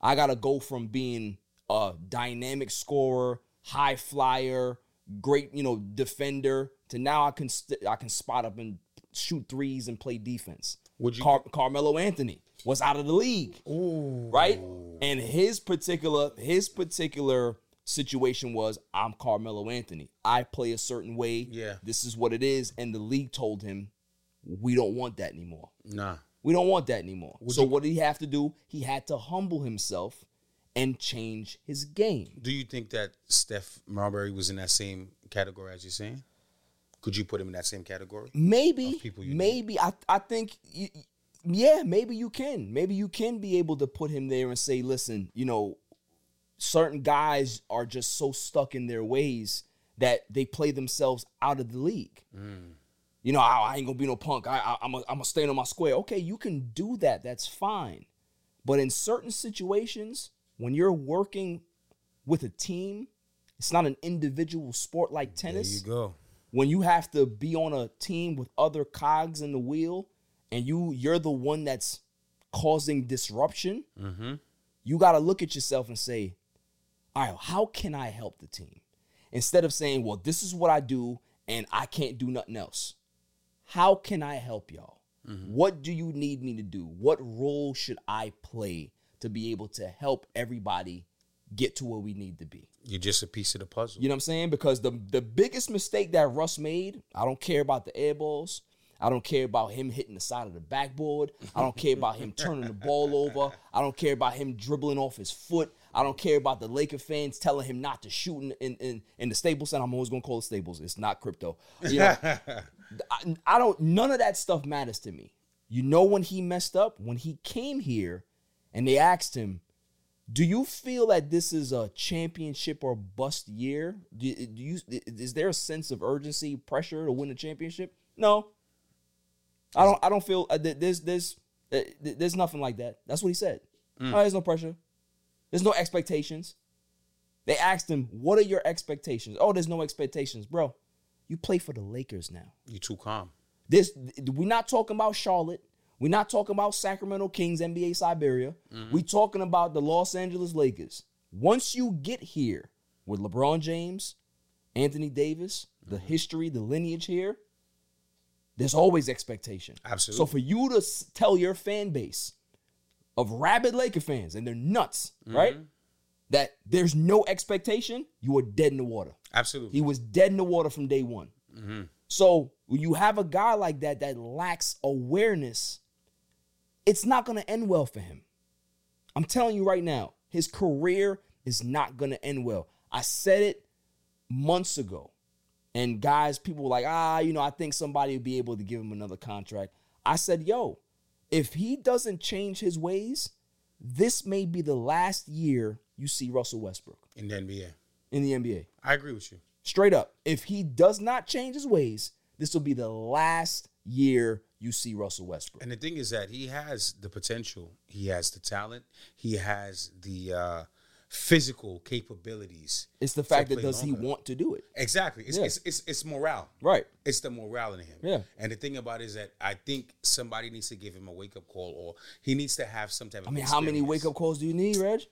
I gotta go from being a dynamic scorer, high flyer, great, you know, defender to now I can st- I can spot up and shoot threes and play defense. Would you- Car- Carmelo Anthony was out of the league, right? And his particular his particular situation was I'm Carmelo Anthony. I play a certain way. Yeah. This is what it is, and the league told him we don't want that anymore. nah. We don't want that anymore. Would so you- what did he have to do? He had to humble himself and change his game. Do you think that Steph Marbury was in that same category as you're saying? Could you put him in that same category? Maybe, maybe I I think yeah, maybe you can. Maybe you can be able to put him there and say, listen, you know, certain guys are just so stuck in their ways that they play themselves out of the league. Mm. You know, I, I ain't gonna be no punk. I, I, I'm a, I'm gonna stay on my square. Okay, you can do that. That's fine. But in certain situations, when you're working with a team, it's not an individual sport like tennis. There you go. when you have to be on a team with other cogs in the wheel and you you're the one that's causing disruption Mm-hmm. you got to look at yourself and say all right how can i help the team? Instead of saying well this is what i do and i can't do nothing else. How can i help y'all? What do you need me to do? What role should i play to be able to help everybody get to where we need to be. You're just a piece of the puzzle. You know what I'm saying? Because the the biggest mistake that Russ made, I don't care about the air balls. I don't care about him hitting the side of the backboard. I don't care about him turning the ball over. I don't care about him dribbling off his foot. I don't care about the Laker fans telling him not to shoot in in, in, in the Staples Center. I'm always gonna call it Staples. It's not crypto. You know, (laughs) I, I don't. None of that stuff matters to me. You know when he messed up when he came here, and they asked him, "Do you feel that this is a championship or bust year? Do, do you is there a sense of urgency, pressure to win a championship?" No, I don't. I don't feel uh, there's there's uh, there's nothing like that. That's what he said. Mm. Oh, there's no pressure. There's no expectations. They asked him, "What are your expectations?" Oh, there's no expectations, bro. You play for the Lakers now. You're too calm. This we're not talking about Charlotte. We're not talking about Sacramento Kings, NBA Siberia. Mm-hmm. We're talking about the Los Angeles Lakers. Once you get here with LeBron James, Anthony Davis, the Mm-hmm. history, the lineage here, there's always expectation. Absolutely. So for you to s- tell your fan base of rabid Laker fans, and they're nuts, right? That there's no expectation, you are dead in the water. Absolutely. He was dead in the water from day one. Mm-hmm. So when you have a guy like that that lacks awareness, it's not going to end well for him. I'm telling you right now, his career is not going to end well. I said it months ago. And guys, people were like, ah, you know, I think somebody will be able to give him another contract. I said, yo, if he doesn't change his ways, this may be the last year you see Russell Westbrook in the NBA. in the NBA. I agree with you. Straight up. If he does not change his ways, this will be the last year you see Russell Westbrook. And the thing is that he has the potential, he has the talent, he has the uh, physical capabilities. It's the fact that does he want to do it? Exactly. It's, Yeah. it's, it's it's morale. Right. It's the morale in him. Yeah. And the thing about it is that I think somebody needs to give him a wake up call, or he needs to have some type of. I mean, how many wake up calls do you need, Reg?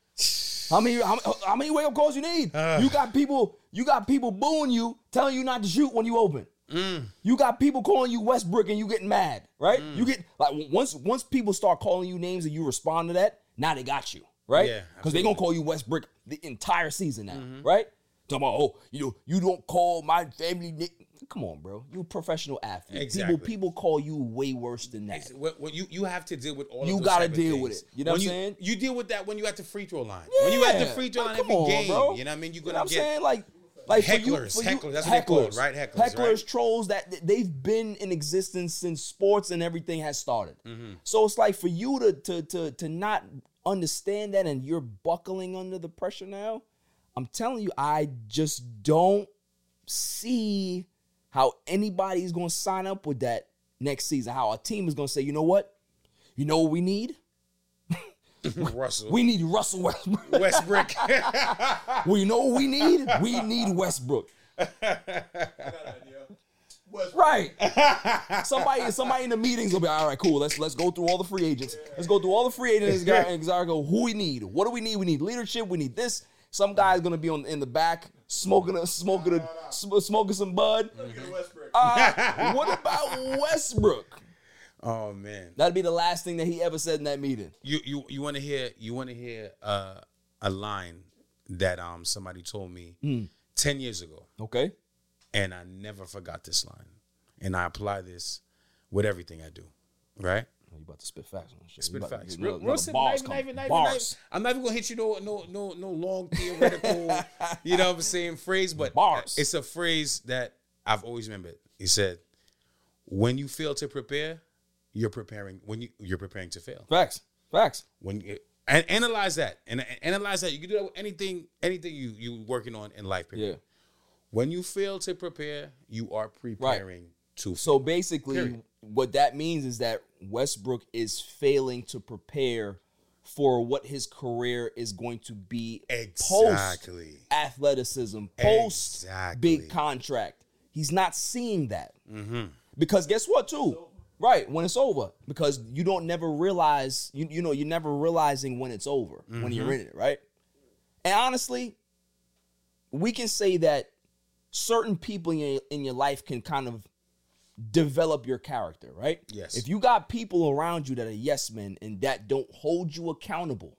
How many how, how many wake up calls you need? Uh. (sighs) you got people you got people booing you, telling you not to shoot when you open. Mm. You got people calling you Westbrook and you getting mad, right? You get like once once people start calling you names and you respond to that, now they got you, right? Yeah, Because they're gonna call you Westbrook the entire season now, right? Talking about oh, you know, you don't call my family. na-" Come on, bro. You a professional athlete. Exactly. People people call you way worse than that. What you you have to deal with all. You gotta deal with it. You know When what I'm saying? You deal with that when you at the free throw line. When you at the free throw line come every on, game, bro. you know what I mean. You're You know gonna what I'm get saying? Like, like for you, Hecklers, for you, hecklers, that's what they call right? Hecklers, right? trolls that they've been in existence since sports and everything has started. Mm-hmm. So it's like for you to to to to not understand that and you're buckling under the pressure now. I'm telling you, I just don't see how anybody is going to sign up with that next season. How a team is going to say, you know what, you know what we need. (laughs) Russell. We need Russell Westbrook. Westbrook. (laughs) well, you know what we need? We need Westbrook. Right. somebody, somebody in the meetings will be all right. Cool. Let's let's go through all the free agents. Let's go through all the free agents. And guy- and go, who we need? What do we need? We need leadership. We need this. Some guy's gonna be on in the back smoking a smoking a smoking some bud. Uh, what about Westbrook? Oh man. That'd be the last thing that he ever said in that meeting. You you you want to hear you want to hear uh, a line that um somebody told me Hmm. ten years ago, Okay. and I never forgot this line, and I apply this with everything I do. Right. Oh, You about to spit facts on shit. Spit facts. get Real, real bars Not even- coming. not even- not even- not Bars. I'm not even gonna hit you no no no no long theoretical, (laughs) you know what I'm saying phrase, but Bars. it's a phrase that I've always remembered. He said, "When you fail to prepare, you're preparing. When you you're preparing to fail. Facts. Facts. When you, and analyze that and, and analyze that. You can do that with anything anything you you working on in life. Period. Yeah. When you fail to prepare, you are preparing to. So basically, Period. what that means is that Westbrook is failing to prepare for what his career is going to be Exactly. post athleticism, post Exactly. big contract. He's not seeing that. Mm-hmm. Because guess what, too? Right, when it's over. Because you don't never realize, you, you know, you're never realizing when it's over, when you're Mhm. in it, right? And honestly, we can say that certain people in your, in your life can kind of develop your character, right? Yes. If you got people around you that are yes men and that don't hold you accountable,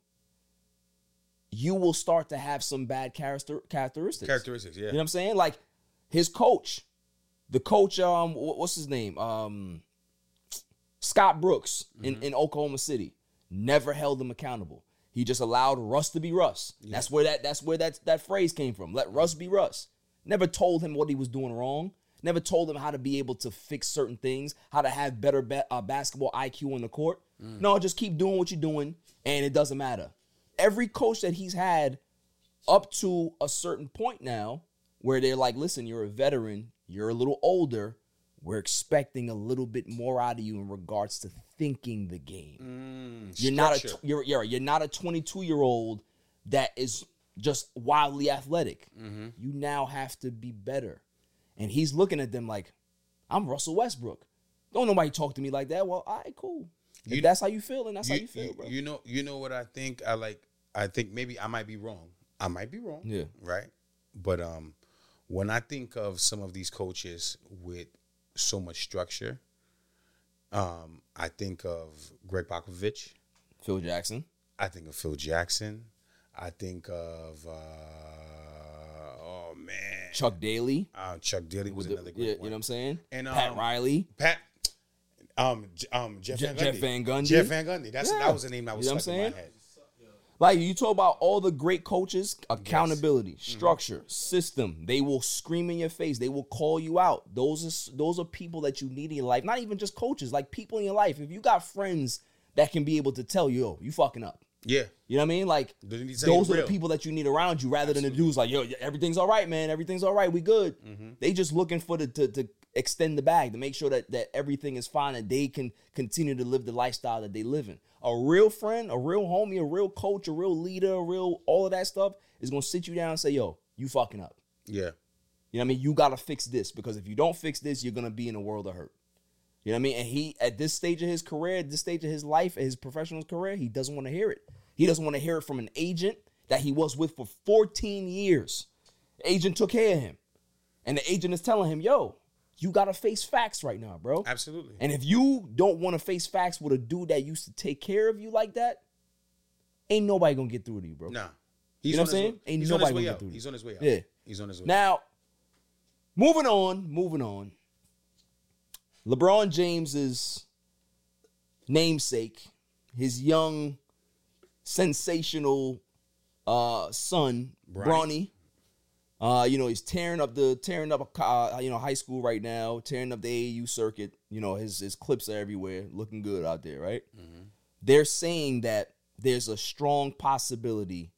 you will start to have some bad character characteristics. Characteristics, yeah. You know what I'm saying? Like his coach, the coach, um, what's his name? Um, Scott Brooks in, Mm-hmm. in Oklahoma City never held him accountable. He just allowed Russ to be Russ. That's where that that's where that that phrase came from. Let Russ be Russ. Never told him what he was doing wrong. Never told him how to be able to fix certain things, how to have better ba- uh, basketball IQ on the court. No, just keep doing what you're doing, and it doesn't matter. Every coach that he's had up to a certain point now, where they're like, "Listen, you're a veteran. You're a little older. We're expecting a little bit more out of you in regards to thinking the game. you're not a you're, you're you're not a 22 year old that is just wildly athletic. You now have to be better. And he's looking at them like, I'm Russell Westbrook. Don't nobody talk to me like that. Well, all right, cool. If You- that's how you feel, and that's how you, you feel, you- bro. you know, you know what I think. I like. I think maybe I might be wrong. I might be wrong. Yeah. Right. But um, when I think of some of these coaches with so much structure, um, I think of Gregg Popovich. Phil Jackson. I think of Phil Jackson. I think of uh, oh man, Chuck Daly. uh, Chuck Daly was the- another great yeah, one. you know what I'm saying? And, Pat um, Riley. Pat, um, um, Jeff, Je- Van Gundy. Jeff Van Gundy. Jeff Van Gundy. That's Yeah. that was the name You was know what I'm stuck in my head. Like you talk about all the great coaches, accountability, Mm-hmm. structure, system. They will scream in your face. They will call you out. Those are those are people that you need in your life. Not even just coaches, like people in your life. If you got friends that can be able to tell you, yo, you fucking up. Yeah. You know what I mean? Like They need to tell you those are the people that you need around you, rather than the dudes like, yo, everything's all right, man. Everything's all right. We good. Mm-hmm. They just looking for the to, to extend the bag to make sure that that everything is fine and they can continue to live the lifestyle that they live in. A real friend, a real homie, a real coach, a real leader, a real all of that stuff is gonna sit you down and say, yo, you fucking up. Yeah. You know what I mean? You gotta fix this because if you don't fix this, you're gonna be in a world of hurt. You know what I mean? And he at this stage of his career, at this stage of his life, his professional career, he doesn't want to hear it. He doesn't want to hear it from an agent that he was with for 14 years. The agent took care of him. And the agent is telling him, yo, you gotta face facts right now, bro. Absolutely. And if you don't want to face facts with a dude that used to take care of you like that, ain't nobody gonna get through to you, bro. Nah. You know what I'm saying? way- Ain't he's on his nobody way gonna get through to He's on his way out. Yeah. He's on his way. Now, moving on, moving on. LeBron James's namesake, his young, sensational uh, son, Bronny. Uh, you know, he's tearing up the tearing up a uh, you know high school right now, tearing up the AAU circuit. You know, his his clips are everywhere, looking good out there, right? They're saying that there's a strong possibility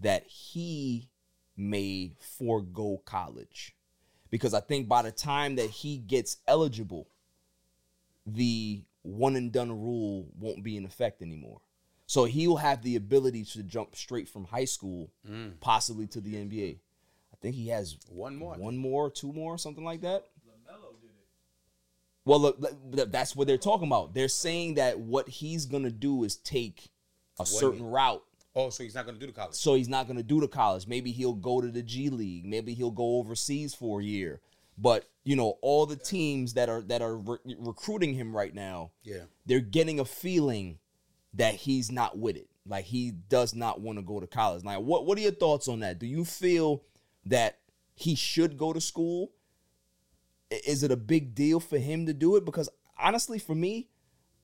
that he may forego college because I think by the time that he gets eligible, the one and done rule won't be in effect anymore. So he'll have the ability to jump straight from high school, possibly to the NBA. I think he has One more. one more, two more, something like that. Well, look, th- that's what they're talking about. They're saying that what he's gonna do is take a certain route Oh, so he's not going to do the college. so he's not going to do the college. Maybe he'll go to the G League. Maybe he'll go overseas for a year. But you know, all the teams that are that are re- recruiting him right now, Yeah. they're getting a feeling that he's not with it. Like he does not want to go to college. Now, what what are your thoughts on that? Do you feel that he should go to school? Is it a big deal for him to do it? Because honestly, for me,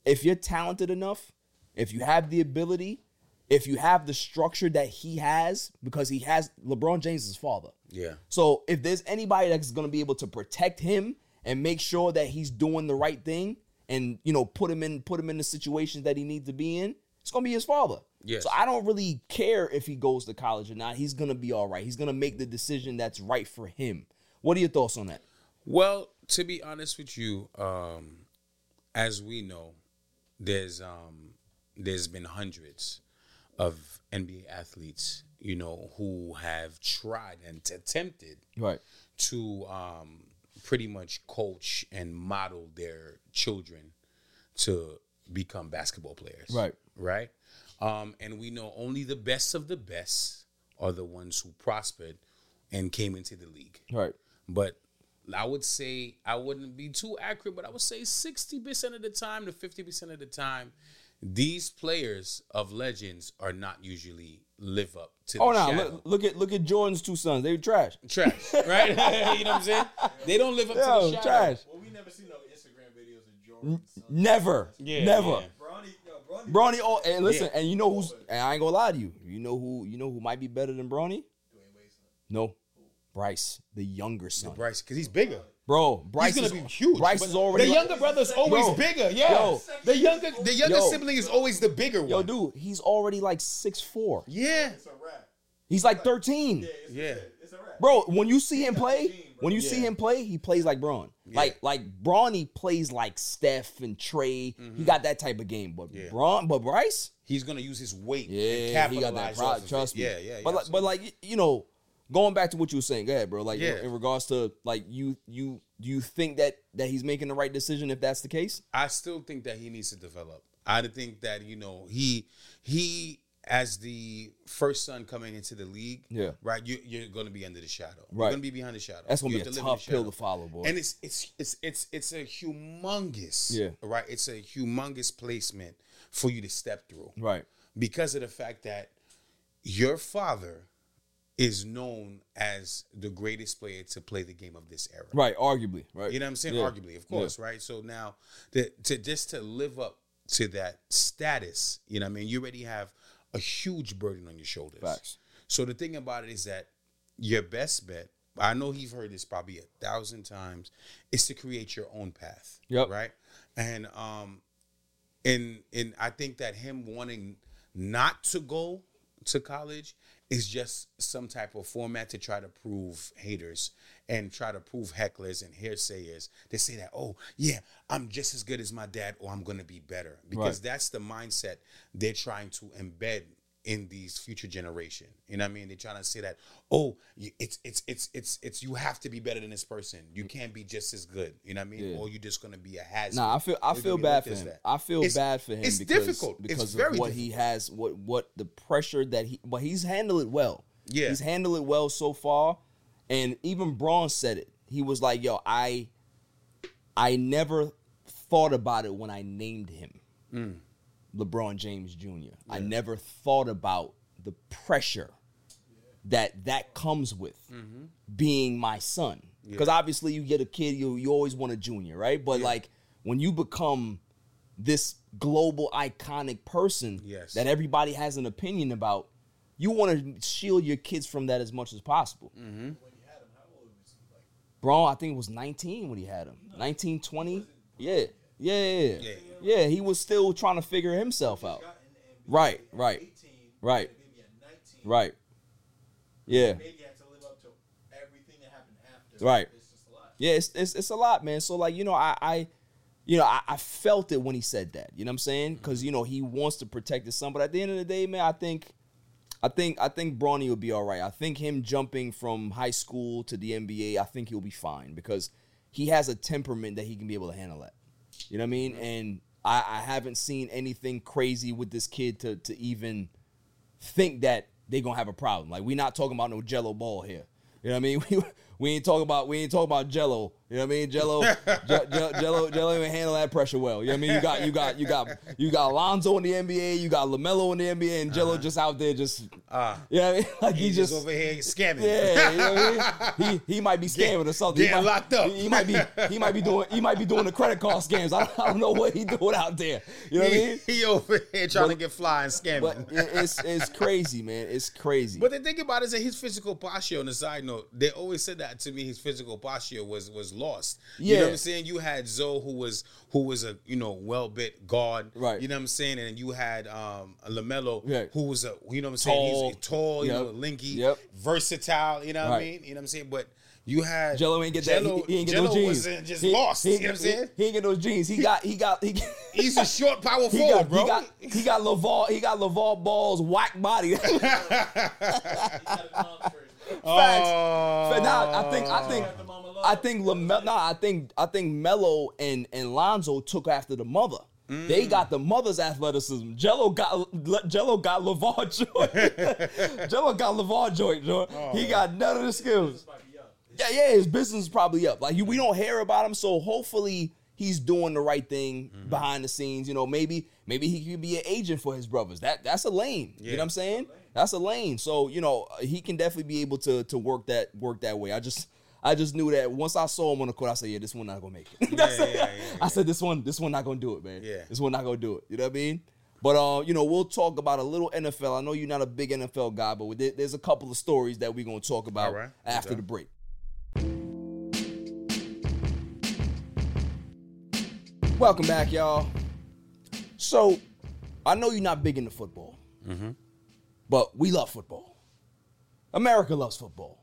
if you're talented enough, if you have the ability, if you have the structure that he has, because he has LeBron James's father. Yeah. So if there's anybody that's going to be able to protect him and make sure that he's doing the right thing and you know put him in put him in the situations that he needs to be in, it's going to be his father. Yes. So I don't really care if he goes to college or not. He's going to be all right. He's going to make the decision that's right for him. What are your thoughts on that? Well, to be honest with you, um, as we know, there's um, there's been hundreds of NBA athletes, you know, who have tried and attempted Right. to um, pretty much coach and model their children to become basketball players. Right. Right. Um, and we know only the best of the best are the ones who prospered and came into the league. Right. But I would say I wouldn't be too accurate, but I would say 60% of the time to 50% of the time, these players of legends are not usually live up to Oh no! shadow. Look, look at look at Jordan's two sons. They were trash. Trash, (laughs) right? (laughs) you know what I'm saying? They don't live up to the shadow. trash. Well, we never see no Instagram videos of Jordan. Never. Yeah, Never. yeah. Bronny, yo, Bronny. Bronny. Oh, and listen, Yeah. and you know who's? And I ain't gonna lie to you. You know who? You know who might be better than Bronny? No, Bryce, the younger son. Bryce, because he's bigger. Bro, Bryce he's is gonna be huge. Bryce is already the like- younger brother's always Yo, bigger. Yeah, yo. the younger the younger Yo. sibling is always the bigger one. Yo, dude, he's already like six four. Yeah, It's a rap. He's like thirteen. yeah. It's a rap. Bro, when you see him play, when you see him play, he plays like Bron. Like like Bronny plays like Steph and Trae. He got that type of game. But Mm-hmm. Yeah. Bron, but Bryce, He's gonna use his weight. and yeah, he got that. Pro- it. trust me. Yeah, yeah. But yeah, like, but like you know, going back to what you were saying, go ahead, bro. Like Yeah. in, regards to like you you do you think that that he's making the right decision if that's the case? I still think that he needs to develop. I think that you know he he as the first son coming into the league, Yeah. right. You, you're going to be under the shadow. Right. You're going to be behind the shadow. That's gonna You be a to the tough pill to follow, boy. And it's it's it's it's it's a humongous, Yeah. right. It's a humongous placement for you to step through, right. because of the fact that your father is known as the greatest player to play the game of this era. Right, arguably, right. You know what I'm saying? Yeah. Arguably, of course, right? So now the, to just to live up to that status, you know what I mean? You already have a huge burden on your shoulders. Facts. So the thing about it is that your best bet, I know you've heard this probably a thousand times, is to create your own path. Yep. Right? And um and and I think that him wanting not to go to college is just some type of format to try to prove haters and try to prove hecklers and hairsayers. They say that, oh yeah, I'm just as good as my dad, or I'm gonna be better. Because Right. that's the mindset they're trying to embed in these future generation. You know what I mean? They're trying to say that, oh, it's it's it's it's it's you have to be better than this person. You can't be just as good. You know what I mean? Yeah. Or you're just gonna be a has. Nah, I feel I feel bad for him. I feel bad for him It's because, difficult. It's because very of what he has, what what the pressure that he, but he's handled it well. Yeah. he's handled it well so far, and even Bron said it. He was like, "Yo, I, I never thought about it when I named him Mm. LeBron James Jr. I never thought about the pressure that that comes with Mm-hmm. being my son. Because obviously, you get a kid, you you always want a junior, right? But like when you become this global iconic person Yes. that everybody has an opinion about, you want to shield your kids from that as much as possible. Mm-hmm. Bro, I think it was 19 when he had him. 19, 20? Yeah. Yeah, yeah, yeah. Yeah, he was still trying to figure himself out. Right, right. Right. Right. Yeah. Maybe had to live up to everything that happened after. Right. It's just a lot. Yeah, it's, it's it's a lot, man. So like, you know, I I you know, I, I felt it when he said that. You know what I'm saying? Mm-hmm. Because you know he wants to protect his son, but at the end of the day, man, I think, I think, I think Bronny will be all right. I think him jumping from high school to the NBA, I think he'll be fine because he has a temperament that he can be able to handle that. You know what I mean? And I, I haven't seen anything crazy with this kid to to even think that they gonna have a problem. Like we're not talking about no Gelo ball here. You know what I mean? (laughs) We, we ain't talking about we ain't talking about Gelo. You know what I mean? Gelo, Je- Je- Gelo, Gelo ain't handle that pressure well. You know what I mean? You got you got you got you got Lonzo in the NBA, you got LaMelo in the NBA, and Gelo just out there just. Uh, you know what I mean? (laughs) Like he's he just, just over here scamming. yeah, you know what I mean? He he might be (laughs) scamming or something. He getting might- locked up. He, he might be he might be doing he might be doing the credit card scams. I don't, I don't know what he doing out there. You know what I mean? he over here trying to get fly and scamming. But it- it's it's crazy, man. It's crazy. But the thing about it is that his physical posture. On the side note, they always said that to me. His physical posture was was lost. You know what I'm saying? You had Zo, who was who was a you know well bit guard. Right. You know what I'm saying? And you had um LaMelo, Yeah. who was a you know what I'm saying? Tall. He's tall. You Yep. know, linky, Yep. versatile. You know what I mean? You know what I'm saying? But you had Gelo ain't get that. Gelo, He, he ain't get Gelo those genes. was uh, just He- lost. He, you know what I'm saying? He, he ain't get those genes. He got. He got. He, (laughs) He's a short power (laughs) he forward, got, bro. He got. He got LaVar. He got LaVar Ball's whack body. (laughs) Facts. Oh. Nah, I think. I think. I think LaMelo. Nah, I think. I think Melo and and Lonzo took after the mother. Mm. They got the mother's athleticism. Gelo got Gelo got LaVar (laughs) joint. Gelo got LaVar joint. Oh. He got none of the skills. Yeah, yeah, his business is probably up. Like we don't hear about him, so hopefully he's doing the right thing Mm-hmm. behind the scenes. You know, maybe maybe he could be an agent for his brothers. That that's a lane. You know what I'm saying? That's a lane. So you know he can definitely be able to to work that work that way. I just I just knew that once I saw him on the court, I said, yeah, this one not gonna make it. Yeah, (laughs) it. yeah, I said this one this one not gonna do it, man. Yeah. this one not gonna do it. You know what I mean? But uh, you know, we'll talk about a little NFL. I know you're not a big NFL guy, but there's a couple of stories that we're gonna talk about right. after Okay. the break. Welcome back, y'all. So, I know you're not big into football, but we love football. America loves football.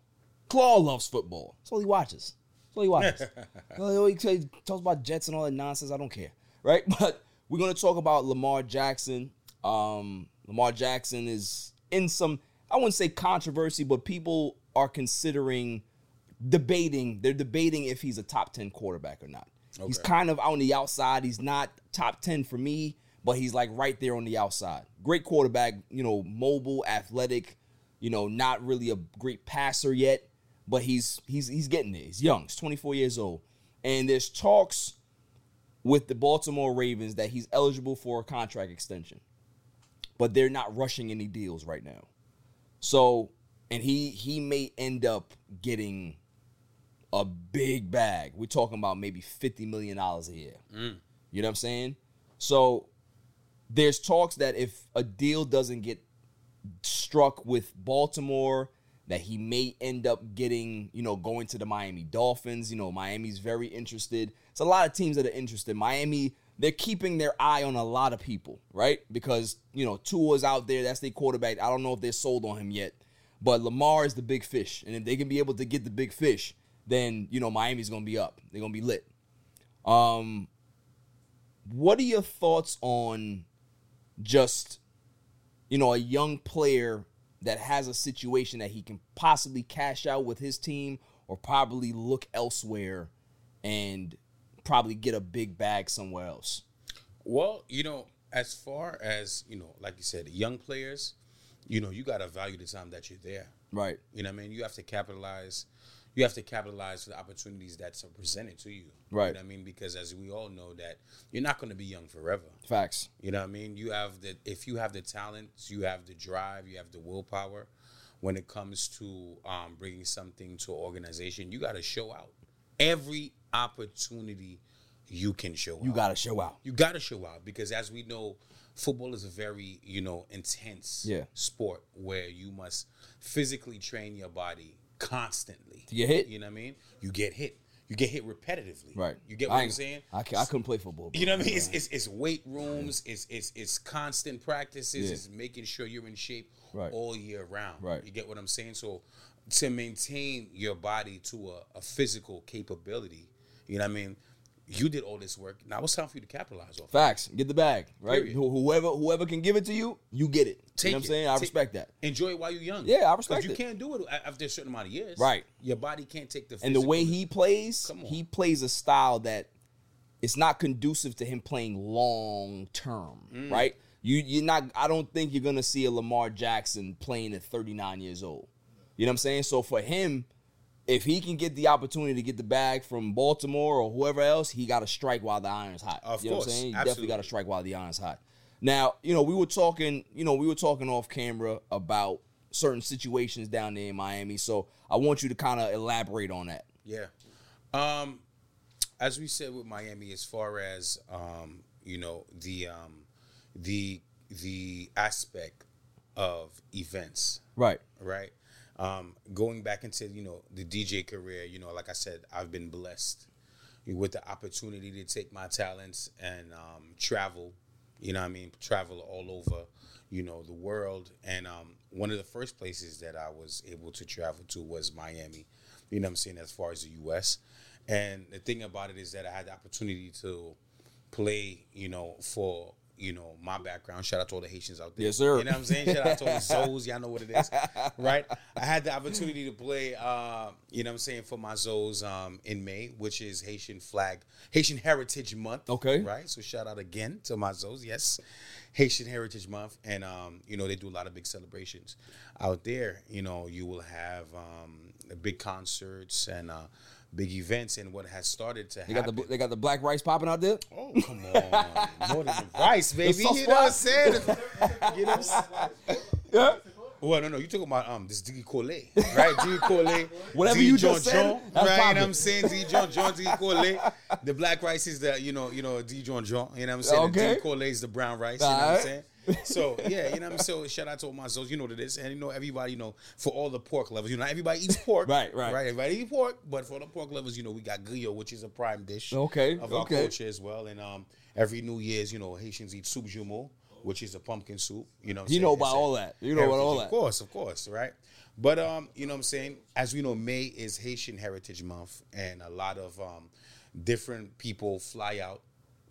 Claw loves football. That's all he watches. That's all he watches. (laughs) Well, he he talks about Jets and all that nonsense. I don't care, right? (laughs) But we're gonna talk about Lamar Jackson. Um, Lamar Jackson is in some, I wouldn't say controversy, but people are considering debating. They're debating if he's a top ten quarterback or not. He's kind of on the outside. He's not top ten for me, but he's like right there on the outside. Great quarterback, you know, mobile, athletic. You know, not really a great passer yet, but he's he's he's getting there. He's young. He's 24 years old, and there's talks with the Baltimore Ravens that he's eligible for a contract extension, but they're not rushing any deals right now. So, and he he may end up getting a big bag. We're talking about maybe fifty million dollars a year. Mm. You know what I'm saying? So, there's talks that if a deal doesn't get struck with Baltimore, that he may end up getting, you know, going to the Miami Dolphins. You know, Miami's very interested. It's a lot of teams that are interested. Miami, they're keeping their eye on a lot of people, right? Because, you know, Tua's out there. That's their quarterback. I don't know if they're sold on him yet. But Lamar is the big fish. And if they can be able to get the big fish, then, you know, Miami's going to be up. They're going to be lit. Um, what are your thoughts on just you know, a young player that has a situation that he can possibly cash out with his team or probably look elsewhere and probably get a big bag somewhere else. Well, you know, as far as, you know, like you said, young players, you know, you got to value the time that you're there. Right. You know what I mean? You have to capitalize. You have to capitalize for the opportunities that's presented to you. Right. You know what I mean? Because as we all know that you're not going to be young forever. Facts. You know what I mean? You have the if you have the talents, you have the drive, you have the willpower. When it comes to um, bringing something to organization, you got to show out. Every opportunity you can show out. You got to show out. You got to show out because, as we know, football is a very you know intense Yeah. sport where you must physically train your body constantly. You get hit? You know what I mean? You get hit. You get hit repetitively. Right. You get what I'm saying? I, I couldn't play football. You know what I mean? It's, it's, it's weight rooms. It's it's it's constant practices. Yeah. It's making sure you're in shape Right. all year round. Right. You get what I'm saying? So to maintain your body to a, a physical capability, you know what I mean? You did all this work. Now it's time for you to capitalize off. Facts. Get the bag, right? Period. Who- Whoever whoever can give it to you, you get it. Take you know what I'm it. saying? I Take- respect that. Enjoy it while you're young. Yeah, I 'Cause respect You it. can't do it a- after a certain amount of years. Right. Your body can't take the And the way he plays, Come on. he plays a style that it's not conducive to him playing long term, Mm. right? You you're not I don't think you're gonna see a Lamar Jackson playing at 39 years old. You know what I'm saying? So for him, if he can get the opportunity to get the bag from Baltimore or whoever else, he got to strike while the iron's hot. Of you know course, what I'm saying? You definitely got to strike while the iron's hot. Now, you know, we were talking, you know, we were talking off camera about certain situations down there in Miami. So I want you to kind of elaborate on that. Yeah. Um, as we said with Miami, as far as um, you know, the um, the the aspect of events, Right. right? Um, going back into you know the DJ career, you know, like I said, I've been blessed with the opportunity to take my talents and um, travel. You know, I mean, travel all over, you know, the world. And um, one of the first places that I was able to travel to was Miami. You know, I'm saying as far as the U.S. And the thing about it is that I had the opportunity to play, you know, for you know my background. Shout out to all the Haitians out there. Yes, sir. You know what I'm saying? Shout out to all the (laughs) Zoes. Y'all know what it is, right? I had the opportunity to play, uh, you know what I'm saying, for my Zoes um, in May, which is Haitian flag, Haitian Heritage Month. Okay. Right? So shout out again to my Zoes. Yes. Haitian Heritage Month. And, um, you know, they do a lot of big celebrations out there. You know, you will have um, big concerts and uh, big events and what has started to They got the they got the black rice popping out there. Oh come on, more than the rice, baby. You know what I'm saying? (laughs) You know what I'm saying? Yeah. Well, no, no, you talking about um this Diggy Cole, right? Diggy Cole, (laughs) Whatever D. you John just said, John, that's right? You know I'm saying? D. John John, Diggy Cole. The black rice is the you know you know D. John John. You know what I'm saying? Okay. Diggy Cole is the brown rice. You know what I'm saying? So yeah, you know what I'm saying. So shout out to all my souls. You know what it is, and you know everybody. You know for all the pork lovers. You know everybody eats pork. (laughs) Right, right. right. Everybody eats pork, but for the pork lovers, you know we got griot, which is a prime dish. Okay, Of our okay. culture as well, and um every New Year's, you know Haitians eat soup joumou, which is a pumpkin soup. You know, You know about all that. You know about all Of course, of course, right? But um, you know what I'm saying? As we know, May is Haitian Heritage Month, and a lot of um different people fly out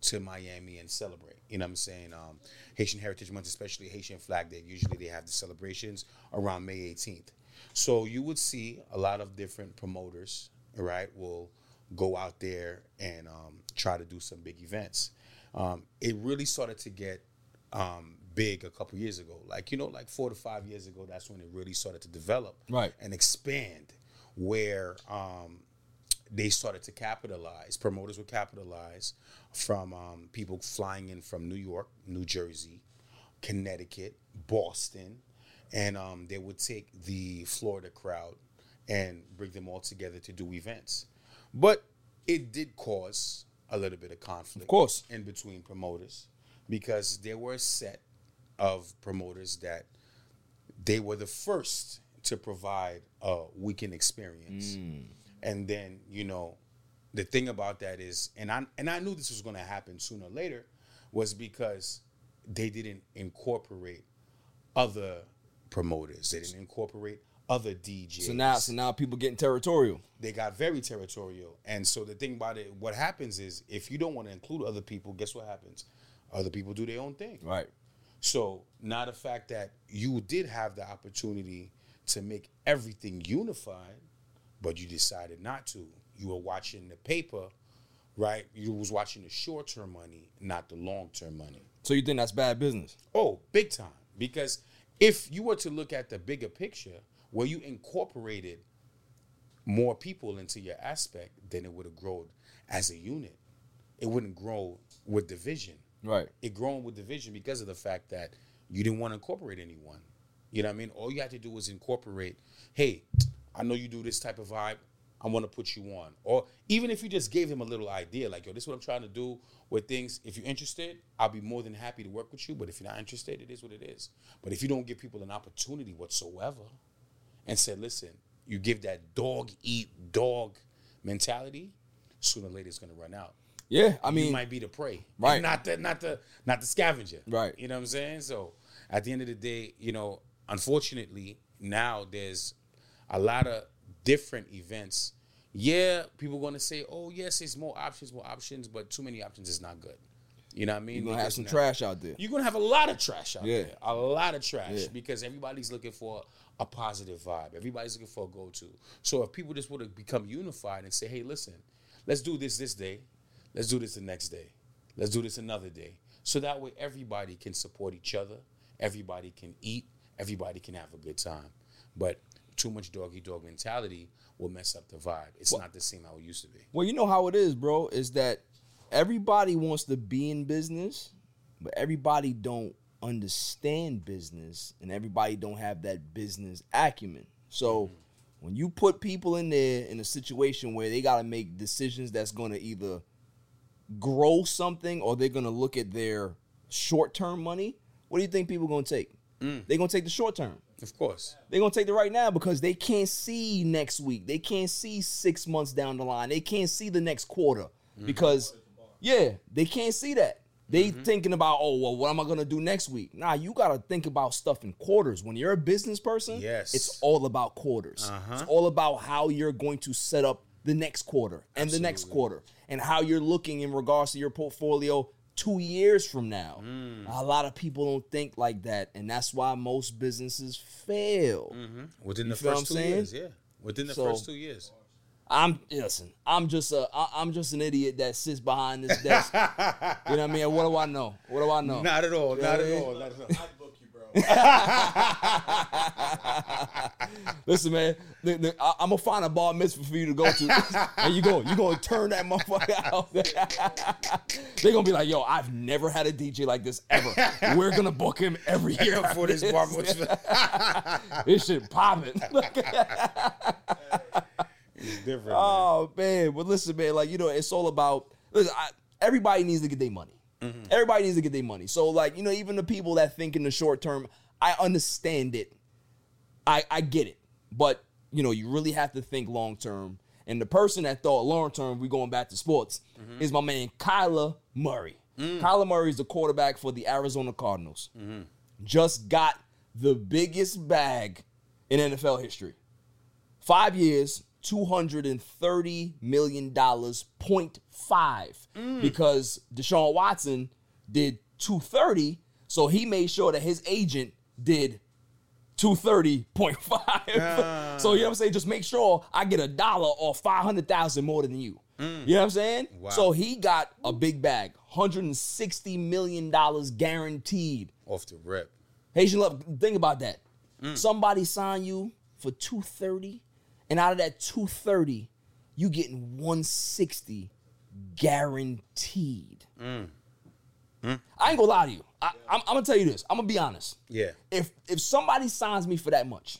to Miami and celebrate. You know what I'm saying? Um, Haitian Heritage Month, especially Haitian Flag Day, usually they have the celebrations around May 18th. So you would see a lot of different promoters, right, will go out there and um, try to do some big events. Um, it really started to get um, big a couple years ago. Like, you know, like four to five years ago, that's when it really started to develop Right. and expand where um, they started to capitalize. Promoters would capitalize from um, people flying in from New York, New Jersey, Connecticut, Boston, and um, they would take the Florida crowd and bring them all together to do events. But it did cause a little bit of conflict, Of course. in between promoters because there were a set of promoters that they were the first to provide a weekend experience. And then, you know, the thing about that is, and I and I knew this was gonna happen sooner or later, was because they didn't incorporate other promoters. They didn't incorporate other DJs. So now, so now people getting territorial. they got very territorial. And so the thing about it, what happens is if you don't want to include other people, guess what happens? Other people do their own thing. Right. So now the fact that you did have the opportunity to make everything unified, but you decided not to. You were watching the paper, right? You was watching the short term money, not the long term money. So you think that's bad business? Oh, big time. Because if you were to look at the bigger picture, where you incorporated more people into your aspect, then it would have grown as a unit. It wouldn't grow with division. Right. It grown with division because of the fact that you didn't want to incorporate anyone. You know what I mean? All you had to do was incorporate, hey, I know you do this type of vibe. I want to put you on. Or even if you just gave him a little idea, like, yo, this is what I'm trying to do with things. If you're interested, I'll be more than happy to work with you. But if you're not interested, it is what it is. But if you don't give people an opportunity whatsoever and said, listen, you give that dog eat dog mentality, sooner or later it's gonna run out. Yeah, I mean, you might be the prey, Right. And not the not the not the scavenger, Right. You know what I'm saying? So at the end of the day, you know, unfortunately, now there's a lot of different events. Yeah, people going to say, "Oh, yes, it's more options, more options," but too many options is not good. You know what I mean? You're gonna have some now- trash out there. You're gonna have a lot of trash out Yeah. there, a lot of trash, Yeah. because everybody's looking for a positive vibe. Everybody's looking for a go-to. So if people just would have become unified and say, "Hey, listen, let's do this this day, let's do this the next day, let's do this another day," so that way everybody can support each other, everybody can eat, everybody can have a good time. But too much doggy dog mentality will mess up the vibe. It's not the same how it used to be. Well, you know how it is, bro. Is that everybody wants to be in business, but everybody don't understand business, and everybody don't have that business acumen. So mm-hmm. when you put people in there in a situation where they got to make decisions that's going to either grow something or they're going to look at their short term money, what do you think people going to take? Mm. They're going to take the short term. Of course. They're gonna take the right now because they can't see next week. They can't see six months down the line. They can't see the next quarter mm-hmm. because, yeah, they can't see that. They mm-hmm. thinking about, oh well, what am I gonna do next week? Nah, you gotta think about stuff in quarters. When you're a business person, Yes. it's all about quarters. Uh-huh. It's all about how you're going to set up the next quarter and the next quarter, and how you're looking in regards to your portfolio two years from now. Mm. A lot of people don't think like that, and that's why most businesses fail. Mm-hmm. Within You the first two saying? years, yeah. Within the So- first two years. I'm listen. I'm just a. I, I'm just an idiot that sits behind this desk. (laughs) you know what I mean? What do I know? What do I know? Not at all. You not at all. Not at all. (laughs) Listen, man, the- the- I, am gonna find a bar mitzvah for you to go to, (laughs) and you go, you gonna turn that motherfucker out. (laughs) They're gonna be like, "Yo, I've never had a DJ like this ever. We're gonna book him every year For this bar mitzvah. this shit popping." It's different. Oh man, but listen, man, like you know, it's all about. Listen, I, everybody needs to get their money. Mm-hmm. Everybody needs to get their money. So, like you know, even the people that think in the short term, I understand it. I I get it, but you know, you really have to think long term. And the person that thought long term, we going back to sports, Mm-hmm. is my man Kyler Murray. Mm. Kyler Murray is the quarterback for the Arizona Cardinals. Mm-hmm. Just got the biggest bag in NFL history. Five years, two hundred and thirty million dollars, point five, Mm. because Deshaun Watson did two thirty, so he made sure that his agent did two thirty point five. (laughs) so you know what I'm saying? Just make sure I get a dollar or five hundred thousand more than you. Mm. You know what I'm saying? Wow. So he got a big bag, hundred and sixty million dollars guaranteed. Off the rip. Haitian love, think about that. Mm. Somebody sign you for 230, and out of that 230, you getting 160 guaranteed. Mm. I ain't gonna lie to you. I, I'm, I'm gonna tell you this. I'm gonna be honest. Yeah. If if somebody signs me for that much,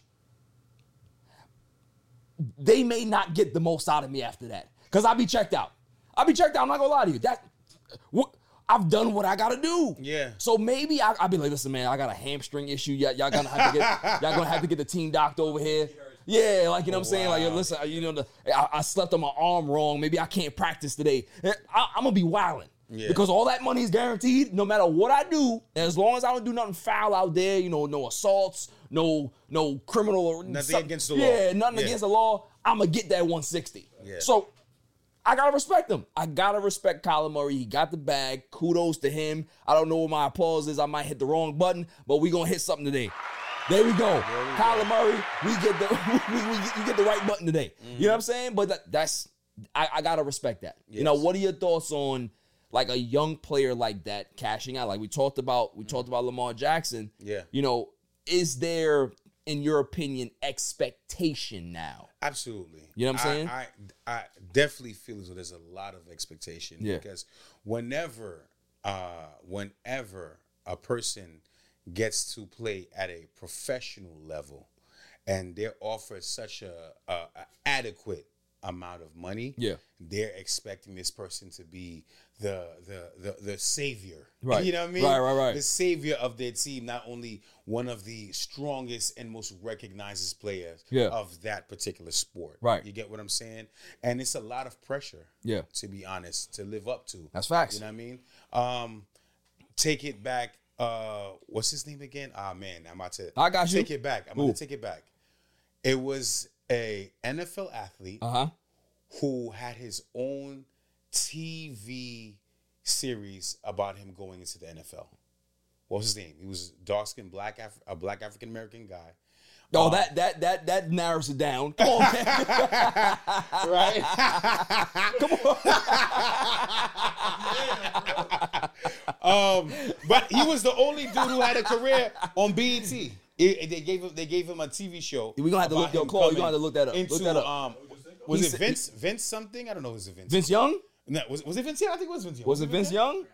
they may not get the most out of me after that. Cause I'll be checked out. I'll be checked out. I'm not gonna lie to you. That what I've done what I gotta do. Yeah. So maybe I, I'll be like, listen, man, I got a hamstring issue. Y'all, y'all gonna have to get (laughs) y'all gonna have to get the team doctor over here. Yeah, like you know what I'm oh, saying. Like, listen, you know, the, I, I slept on my arm wrong. Maybe I can't practice today. Eh, I, I'm gonna be wilding. Yeah. Because all that money is guaranteed, no matter what I do, as long as I don't do nothing foul out there, you know, no assaults, no no criminal or Nothing against the law. Yeah, nothing Yeah. against the law. I'm gonna get that 160. Yeah. So I gotta respect him. I gotta respect Kyler Murray. He got the bag. Kudos to him. I don't know what my applause is. I might hit the wrong button, but we gonna hit something today. There we go. Kyler Murray, we get the (laughs) we, we, you get the right button today. You know what I'm saying? But that, that's I, I gotta respect that. You know, what are your thoughts on like a young player like that cashing out? Like we talked about, we talked about Lamar Jackson. Yeah. You know, is there, in your opinion, expectation now? Absolutely. You know what I'm saying? I, I, I definitely feel as though there's a lot of expectation. Yeah. Because whenever, uh, whenever a person gets to play at a professional level and they're offered such a, a, a adequate amount of money, Yeah. they're expecting this person to be the the the, the savior. (laughs) Right. You know what I mean? Right, right, right. The savior of their team, not only one of the strongest and most recognized players Yeah. of that particular sport. Right. You get what I'm saying? And it's a lot of pressure. Yeah. To be honest, to live up to. That's facts. You know what I mean? Um, take it back. Uh, what's his name again? Ah man, I'm about to. I got you. Take it back. I'm Who? gonna take it back. It was a NFL athlete Uh huh. who had his own TV series about him going into the NFL. What was his name? He was dark skinned black Af- a black African American guy. Oh, Um, that that that that narrows it down. Come on, man. (laughs) right? um, but he was the only dude who had a career on BET. It- they gave him they gave him a TV show. We gonna have to look- yo, him Claude, you coming gonna have to look that up. Look that up. Um, was He it said- Vince Vince something? I don't know. Was it Vince? Vince Young? No, was, was it Vince Young? I think it was Vince Young. Was it Vince there? Young?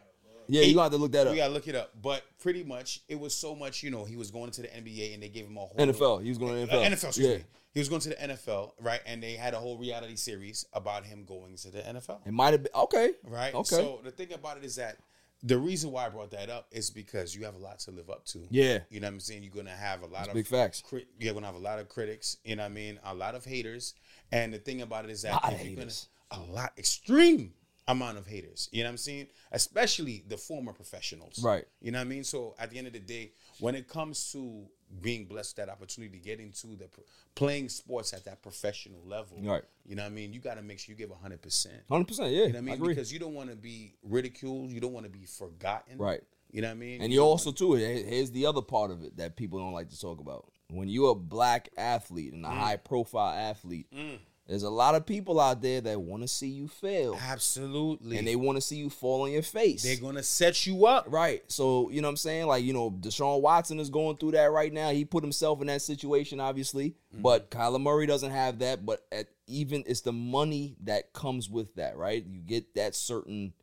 Yeah, you got to to look that up. We gotta look it up. But pretty much, it was so much. You know, he was going to the NBA, and they gave him a whole NFL. He was going to Uh, NFL. NFL, excuse Yeah. me. He was going to the NFL, right? And they had a whole reality series about him going to the NFL, It might have been okay. right? Okay. So the thing about it is that the reason why I brought that up is because you have a lot to live up to. Yeah. You know what I'm saying? You're gonna have a lot That's of big facts. Crit- you're gonna have a lot of critics. You know what I mean? A lot of haters. And the thing about it is that a Lot of you're gonna- a lot, extreme amount of haters. You know what I'm saying? Especially the former professionals. Right. You know what I mean? So at the end of the day, when it comes to being blessed that opportunity to get into the playing sports at that professional level, Right. You know what I mean? You got to make sure you give hundred percent. Hundred percent. Yeah, You know what I I mean? agree. because you don't want to be ridiculed. You don't want to be forgotten. Right. You know what I mean? And You you also too. Here's the other part of it that people don't like to talk about. When you're a black athlete and a mm. high profile athlete, mm. There's a lot of people out there that want to see you fail. Absolutely. And they want to see you fall on your face. They're gonna set you up. Right. So, you know what I'm saying? Like, you know, Deshaun Watson is going through that right now. He put himself in that situation, obviously. Mm-hmm. But Kyler Murray doesn't have that. But at even it's the money that comes with that, right? You get that certain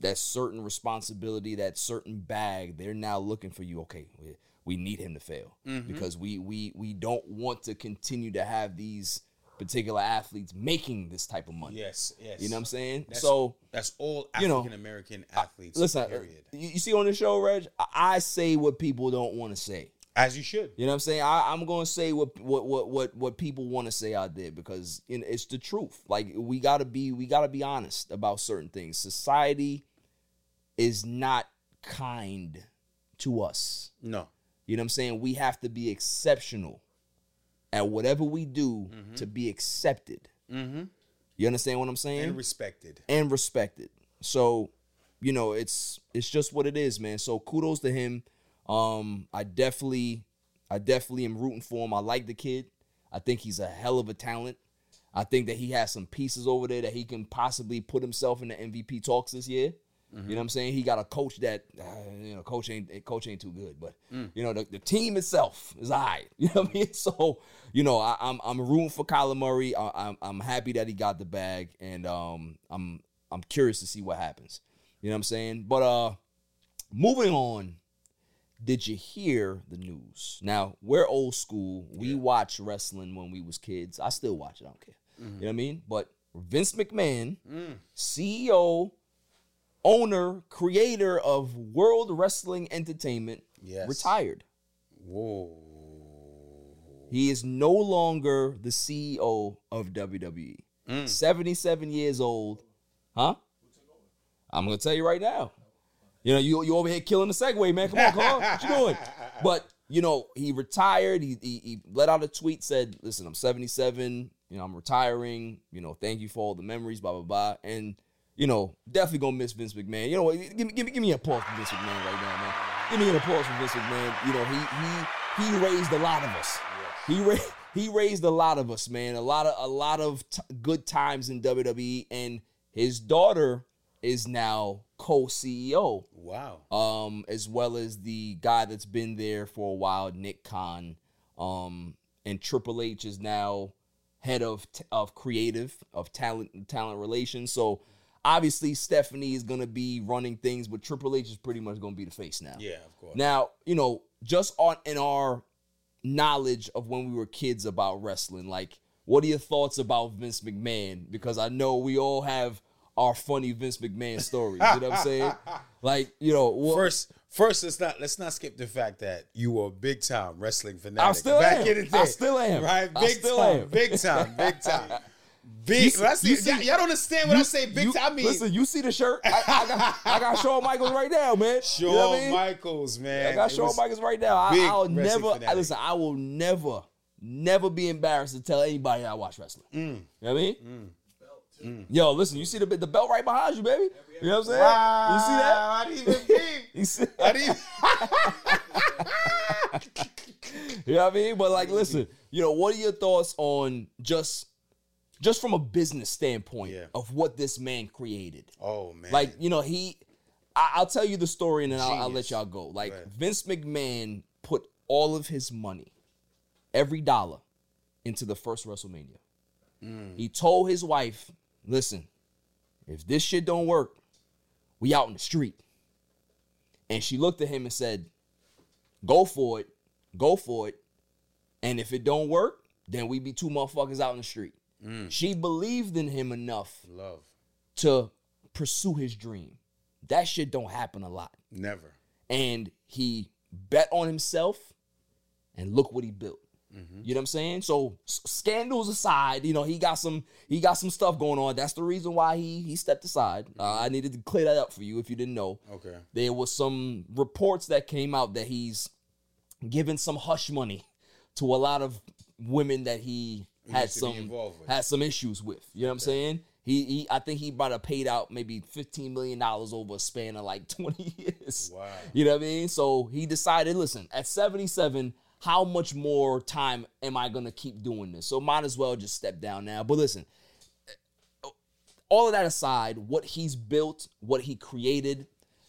that certain responsibility, that certain bag. They're now looking for you. Okay, we, we need him to fail Mhm. because we we we don't want to continue to have these particular athletes making this type of money. Yes, yes. You know what I'm saying? That's- so that's all you know, African American athletes. Listen, uh, period. you, you see on the show, Reg, I, I say what people don't want to say. As you should. You know what I'm saying? I, I'm going to say what what what what what people want to say out there because you know, it's the truth. Like we gotta be we gotta be honest about certain things. Society is not kind to us. No. You know what I'm saying? We have to be exceptional at whatever we do to be accepted. Mm-hmm. You understand what I'm saying? And respected. and respected. So, you know, it's it's just what it is, man. So kudos to him. Um, I definitely, I definitely am rooting for him. I like the kid. I think he's a hell of a talent. I think that he has some pieces over there that he can possibly put himself in the MVP talks this year. You know what I'm saying? He got a coach that uh, you know, coach ain't coach ain't too good, but Mm. you know the, the team itself is alright. (laughs) You know what I mean? So you know I, I'm I'm rooting for Kyler Murray. I, I'm I'm happy that he got the bag, and um I'm I'm curious to see what happens. You know what I'm saying? But uh, moving on. Did you hear the news? Now we're old school. We watch wrestling when we was kids. I still watch it. I don't care. You know what I mean? But Vince McMahon, Mm. CEO, owner, creator of World Wrestling Entertainment, Yes. retired. Whoa. He is no longer the CEO of WWE. Mm. 77 years old. Huh? I'm gonna tell you right now. You know, you you over here killing the segue, man. Come on, Carl. What you doing? (laughs) But you know, he retired. He, he he let out a tweet said, "Listen, I'm 77. You know, I'm retiring. You know, thank you for all the memories. Blah blah blah." And you know, definitely gonna miss Vince McMahon. You know what? Give me give me give me a pause for Vince McMahon right now, man. Give me a pause for Vince McMahon. You know, he he he raised a lot of us. He ra- (laughs) he raised a lot of us, man. A lot of a lot of t- good times in WWE, and his daughter is now co-CEO. Wow. Um, as well as the guy that's been there for a while, Nick Khan. Um, and Triple H is now head of t- of creative of talent talent relations. So obviously Stephanie is gonna be running things, but Triple H is pretty much gonna be the face now. Yeah, of course. Now, you know, just on in our knowledge of when we were kids about wrestling, like what are your thoughts about Vince McMahon? Because I know we all have our funny Vince McMahon stories. You know what I'm saying? (laughs) Like, you know, what, First, first, let's not let's not skip the fact that you were a big time wrestling fanatic I still back am. in the day. I still am. Right, big still time, am. big time, big time. You (laughs) Big. see- when I say- you see- y'all, y'all don't understand when you- I say big you- time. I mean listen, you see the shirt? I, I got I got Shawn Michaels right now, man. Shawn You know I mean? Michaels, man. I got It Shawn Michaels right now. I, I'll never I, listen. I will never, never be embarrassed to tell anybody I watch wrestling. Mm. You know what I mean? Yo, listen, you see the the belt right behind you, baby. You know what I'm saying? Wow, You see that? I didn't even peep. (laughs) You see? I didn't. (laughs) You know what I mean? But like, listen, you know, what are your thoughts on just just from a business standpoint of what this man created? Oh man. Like, you know, he I, I'll tell you the story and then I'll, I'll let y'all go. Like. Vince McMahon put all of his money, every dollar, into the first WrestleMania. Mm. He told his wife, listen, if this shit don't work, we out in the street. And she looked at him and said, go for it, go for it. And if it don't work, then we be two motherfuckers out in the street. Mm. She believed in him enough Love. to pursue his dream. That shit don't happen a lot. Never. And he bet on himself and look what he built. You know what I'm saying? So s- scandals aside, you know, he got some he got some stuff going on. That's the reason why he he stepped aside. Uh, I needed to clear that up for you if you didn't know. Okay. There was some reports that came out that he's given some hush money to a lot of women that He had used to be some had some issues with. You know what I'm saying? He, he I think he might have paid out maybe 15 million dollars over a span of like (laughs) 20 years. Wow. You know what I mean? So he decided, listen, at 77, how much more time am I gonna keep doing this? So might as well just step down now. But listen, eh, all of that aside, what he's built, what he created,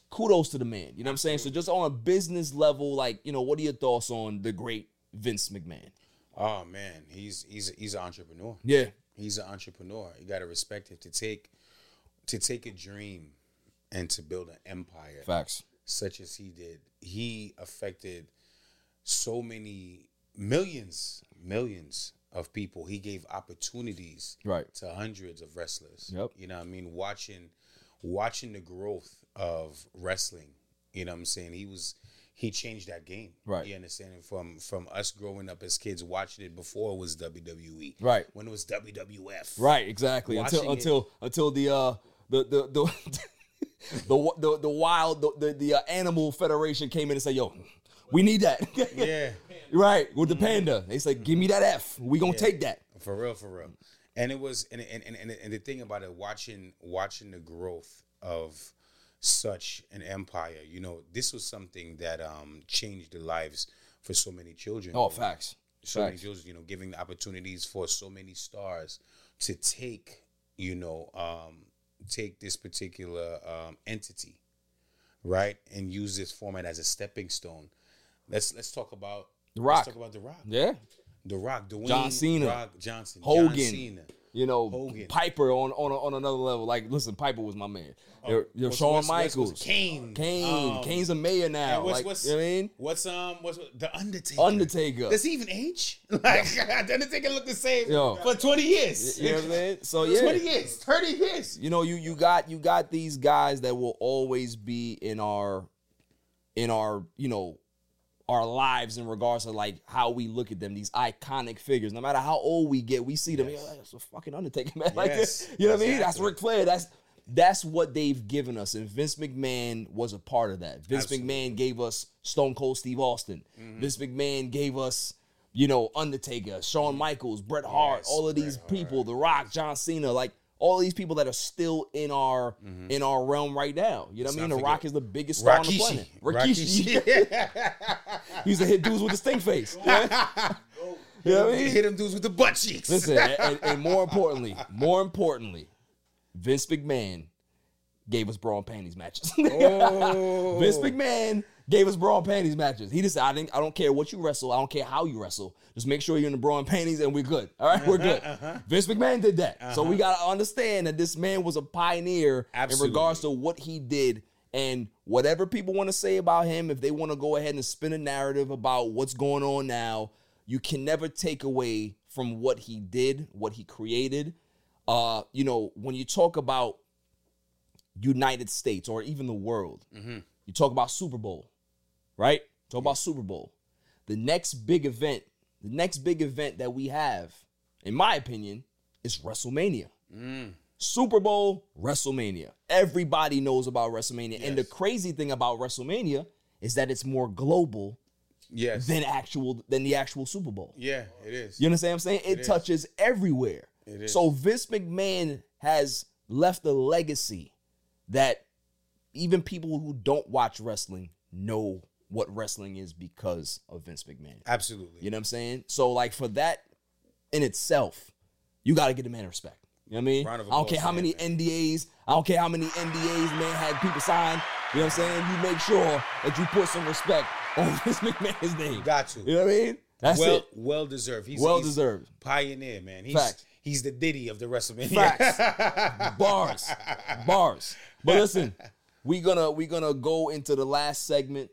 kudos to the man. You know what I'm saying? So just on a business level, like, you know, what are your thoughts on the great Vince McMahon? Oh man, he's he's he's an entrepreneur. Yeah. He's an entrepreneur. You got to respect him to take to take a dream and to build an empire. Facts. Such as he did. He affected so many millions, millions of people. He gave opportunities Right. to hundreds of wrestlers. Yep. You know what I mean? Watching watching the growth of wrestling. You know what I'm saying? He was he changed that game. Right. You understand? From from us growing up as kids watching it before it was WWE. Right. When it was WWF. Right, exactly. Until Watching it- until until the uh the the (laughs) the the the, the wild the the, the uh, animal federation came in and said, "Yo, we need that." (laughs) Yeah. right, with the panda. They said, "Give me that F. We going to Yeah. take that." For real, for real. And it was and and, and and and the thing about it, watching watching the growth of such an empire, you know, this was something that um changed the lives for so many children. Oh, facts. So many children, you know, giving the opportunities for so many stars to take, you know, um, take this particular um, entity, right, and use this format as a stepping stone. Let's let's talk about The Rock. Let's talk about the Rock. Yeah. The Rock, Dwayne John Cena, Rock Johnson, Hogan, John Cena. You know, Hogan. Piper on on on another level. Like, listen, Piper was my man. Oh, You're, you're Shawn what's- Michaels, what's Kane, Kane, um, Kane's a mayor now. What's, like, what's, you know what I mean? What's um what's the Undertaker? Undertaker. Does he even age? (laughs) Like (laughs) the Undertaker looked the same Yo. for twenty years. You know what I'm saying? So (laughs) yeah, twenty years, thirty years. you know you you got you got these guys that will always be in our in our you know our lives in regards to like how we look at them these iconic figures. No matter how old we get we see them Yes. "Yo, that's a fucking undertaker man. (laughs) Like you know what i mean? That's. Ric flair. That's that's what they've given us and vince mcmahon was a part of that. Vince Absolutely. mcmahon gave us stone cold steve austin. Mm-hmm. vince mcmahon gave us you know undertaker shawn michaels bret hart Yes, all of these people the rock john cena like all these people that are still in our in our realm right now. You know what I mean? Mm-hmm. The Rock is the biggest star on the planet. Rikishi. Rakishi. He used to hit dudes with the stink face. (laughs) you know what I mean? Hit them dudes with the butt cheeks. Listen, and, and (laughs) more importantly, more importantly, Vince McMahon gave us bra and panties matches. (laughs) Oh. Vince McMahon gave us bra and panties matches. He just said, I, didn't, I don't care what you wrestle. I don't care how you wrestle. Just make sure you're in the bra and panties and we're good. All right, we're good. Uh-huh, Vince McMahon did that. So we got to understand that this man was a pioneer Absolutely. in regards to what he did. And whatever people want to say about him, if they want to go ahead and spin a narrative about what's going on now, you can never take away from what he did, what he created. Uh, you know, when you talk about United States or even the world, you talk about Super Bowl, right? Talk about Super Bowl. The next big event, the next big event that we have, in my opinion, is WrestleMania. Mm. Super Bowl, WrestleMania. Everybody knows about WrestleMania. And the crazy thing about WrestleMania is that it's more global yes. than actual than the actual Super Bowl. yeah, it is. You understand what I'm saying? It touches everywhere. It is. So Vince McMahon has left a legacy that even people who don't watch wrestling know what wrestling is because of Vince McMahon. Absolutely. You know what I'm saying? So like for that in itself, you got to get the man respect. You know what I mean? I don't care how many him, NDAs, I don't care how many NDAs man had people sign. You know what I'm saying? You make sure that you put some respect on (laughs) Vince McMahon's name. Got to. You know what I mean? That's well, it. well deserved. He's Well he's deserved. Pioneer, man. He's Facts. he's the Diddy of the WrestleMania. Facts. (laughs) bars. Bars. But listen, we're gonna we're gonna go into the last segment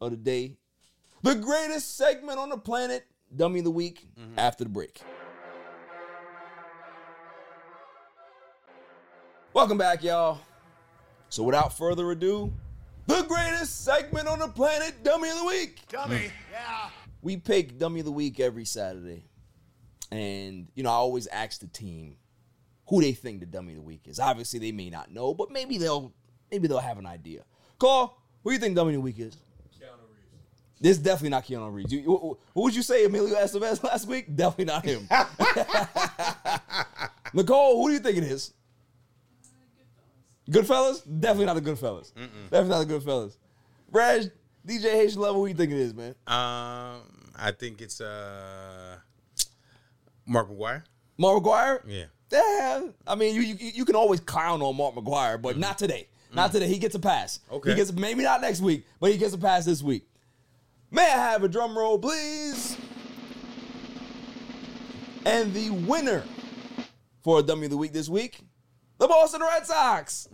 of the day. The greatest segment on the planet, Dummy of the Week, mm-hmm. after the break. Welcome back, y'all. So without further ado, the greatest segment on the planet, Dummy of the Week. Dummy. Mm. Yeah. We pick Dummy of the Week every Saturday. And, you know, I always ask the team who they think the Dummy of the Week is. Obviously, they may not know, but maybe they'll maybe they'll have an idea. Carl, who do you think Dummy of the Week is? This is definitely not Keanu Reeves. You, who, who would you say Emilio Estevez (laughs) last week? Definitely not him. (laughs) Nicole, who do you think it is? Goodfellas? Definitely not the Goodfellas. Definitely not the Goodfellas. Reg, DJ Haitian Lover, who do you think it is, man? Um, I think it's uh, Mark McGwire. Mark McGwire? Yeah. Yeah. I mean, you, you you can always clown on Mark McGwire, but not today. Not today. He gets a pass. Okay. He gets maybe not next week, but he gets a pass this week. May I have a drum roll, please? And the winner for W of the Week this week, the Boston Red Sox.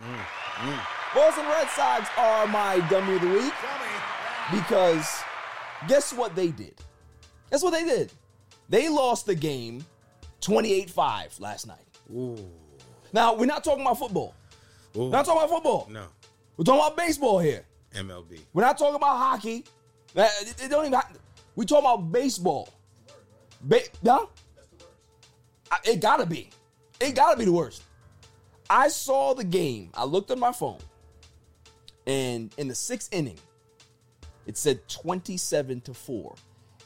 Boston Red Sox are my W of the Week because guess what they did? Guess what they did? They lost the game 28 5 last night. Now, we're not talking about football. We're not talking about football. No. We're talking about baseball here. MLB. We're not talking about hockey. Uh, It, it don't even. ha- We talking about baseball. Ba- no, I- it gotta be. It gotta be the worst. I saw the game. I looked at my phone, and in the sixth inning, it said twenty-seven to four,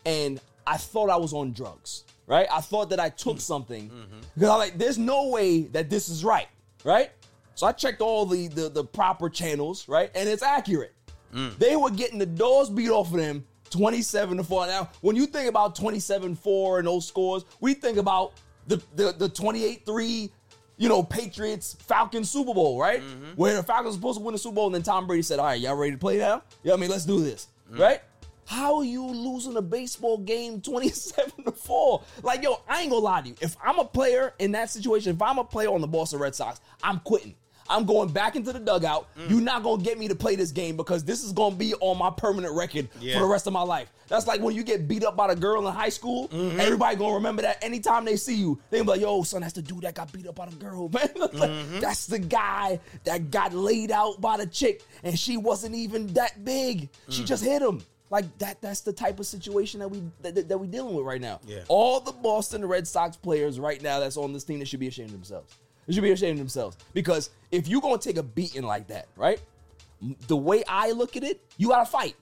and I thought I was on drugs. Right? I thought that I took something because I'm like, "There's no way that this is right." Right? So I checked all the the, the proper channels. Right? And it's accurate. Mm. They were getting the doors beat off of them 27 to 4. Now, when you think about 27 4 and those scores, we think about the the, the 28 3, you know, Patriots Falcons Super Bowl, right? Mm-hmm. Where the Falcons were supposed to win the Super Bowl, and then Tom Brady said, All right, y'all ready to play now? Yeah, I mean, let's do this, mm. right? How are you losing a baseball game (laughs) 27 to 4? Like, yo, I ain't gonna lie to you. If I'm a player in that situation, if I'm a player on the Boston Red Sox, I'm quitting. I'm going back into the dugout. Mm. You're not gonna get me to play this game because this is gonna be on my permanent record Yeah. for the rest of my life. That's like when you get beat up by the girl in high school. Mm-hmm. Everybody gonna remember that anytime they see you. They be like, "Yo, son, that's the dude that got beat up by the girl, (laughs) man. Like, mm-hmm. That's the guy that got laid out by the chick, and she wasn't even that big. She mm. just hit him." Like that. That's the type of situation that we that, that, that we dealing with right now. Yeah. All the Boston Red Sox players right now that's on this team that should be ashamed of themselves. They should be ashamed of themselves because if you're gonna take a beating like that, right? The way I look at it, you gotta fight.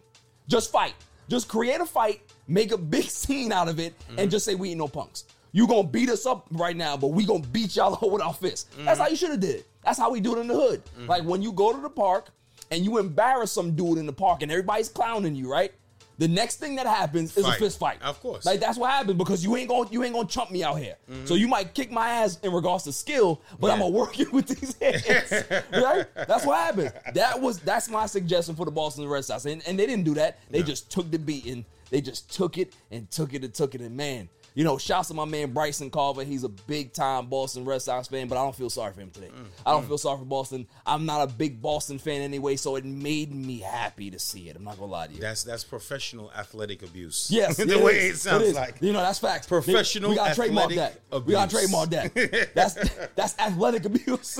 Just fight. Just create a fight, make a big (laughs) scene out of it, and mm-hmm. just say we ain't no punks. You gonna beat us up right now, but we gonna beat y'all (laughs) with our fists. That's how mm-hmm. you should have did it. That's how we do it in the hood. Mm-hmm. Like when you go to the park and you embarrass some dude in the park and everybody's clowning you, right? The next thing that happens is Fight. a fist fight. Of course. Like that's what happens because you ain't gonna you ain't gonna chump me out here. Mm-hmm. So you might kick my ass in regards to skill, but I'm gonna work you with these (laughs) hands. right? That's what happened. That was that's my suggestion for the Boston Red Sox. And, and they didn't do that. They just took the beating. They just took it and took it and took it. And man, you know, shouts to my man Bryson Carver. He's a big time Boston Red Sox fan, but I don't feel sorry for him today. I don't mm. feel sorry for Boston. I'm not a big Boston fan anyway, so it made me happy to see it. I'm not gonna lie to you. That's that's professional athletic abuse. Yes, (laughs) the it way is. it sounds is. like. You know, that's facts. Professional We gotta trademark that. We gotta abuse. trademark that. (laughs) That's that's athletic abuse. (laughs)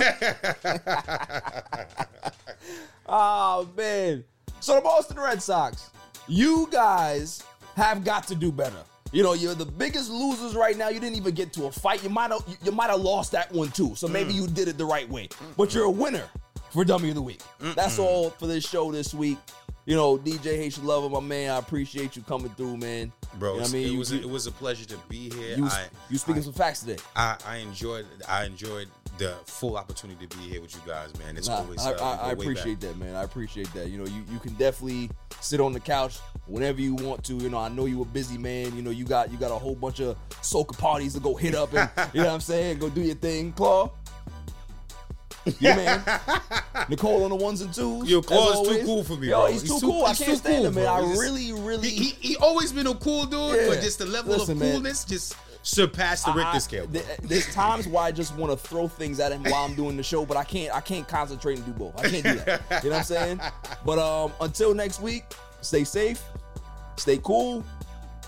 oh man. So the Boston Red Sox, you guys have got to do better. You know, you're the biggest losers right now. You didn't even get to a fight. You might have you might have lost that one too. So maybe mm. you did it the right way. Mm. But you're a winner for Dummy of the Week. That's all for this show this week. You know, DJ Haitian Lover, my man. I appreciate you coming through, man. Bro, You know what I mean, You- was you- it was a pleasure to be here. you, I, you speaking I, some facts today. I, I enjoyed I enjoyed the full opportunity to be here with you guys, man. It's Nah, always I, uh, I, I appreciate back. that, man. I appreciate that. You know, you, you can definitely sit on the couch whenever you want to. You know, I know you a busy man. You know, you got you got a whole bunch of soca parties to go hit up and (laughs) you know what I'm saying, go do your thing, Claw. (laughs) Yeah, man. Nicole on the ones and twos. Yo, as Claw is too cool for me, Yo, bro. he's, too cool. I can't stand cool, him, man. bro. I He's really, really. He, he, he always been a cool dude, Yeah. but just the level Listen, of man. coolness just surpassed the Richter scale. th- There's times where I just want to throw things at him while I'm doing the show, but I can't. I can't concentrate and do both. I can't do that. You know what I'm saying? But um, until next week, stay safe, stay cool.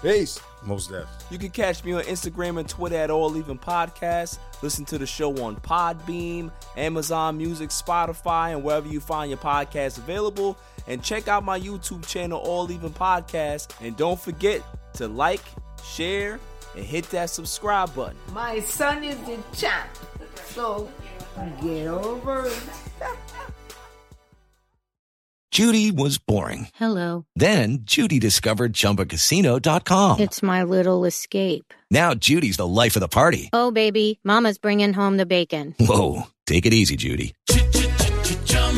Peace. Most def. You can catch me on Instagram and Twitter at All Even Podcast. Listen to the show on Podbean, Amazon Music, Spotify, and wherever you find your podcast available. And check out my YouTube channel, All Even Podcast. And don't forget to like, share, and hit that subscribe button. My son is the champ. So get over it. (laughs) Judy was boring. Hello. Then Judy discovered ChumbaCasino.com. It's my little escape. Now Judy's the life of the party. Oh, baby, Mama's bringing home the bacon. Whoa, take it easy, Judy.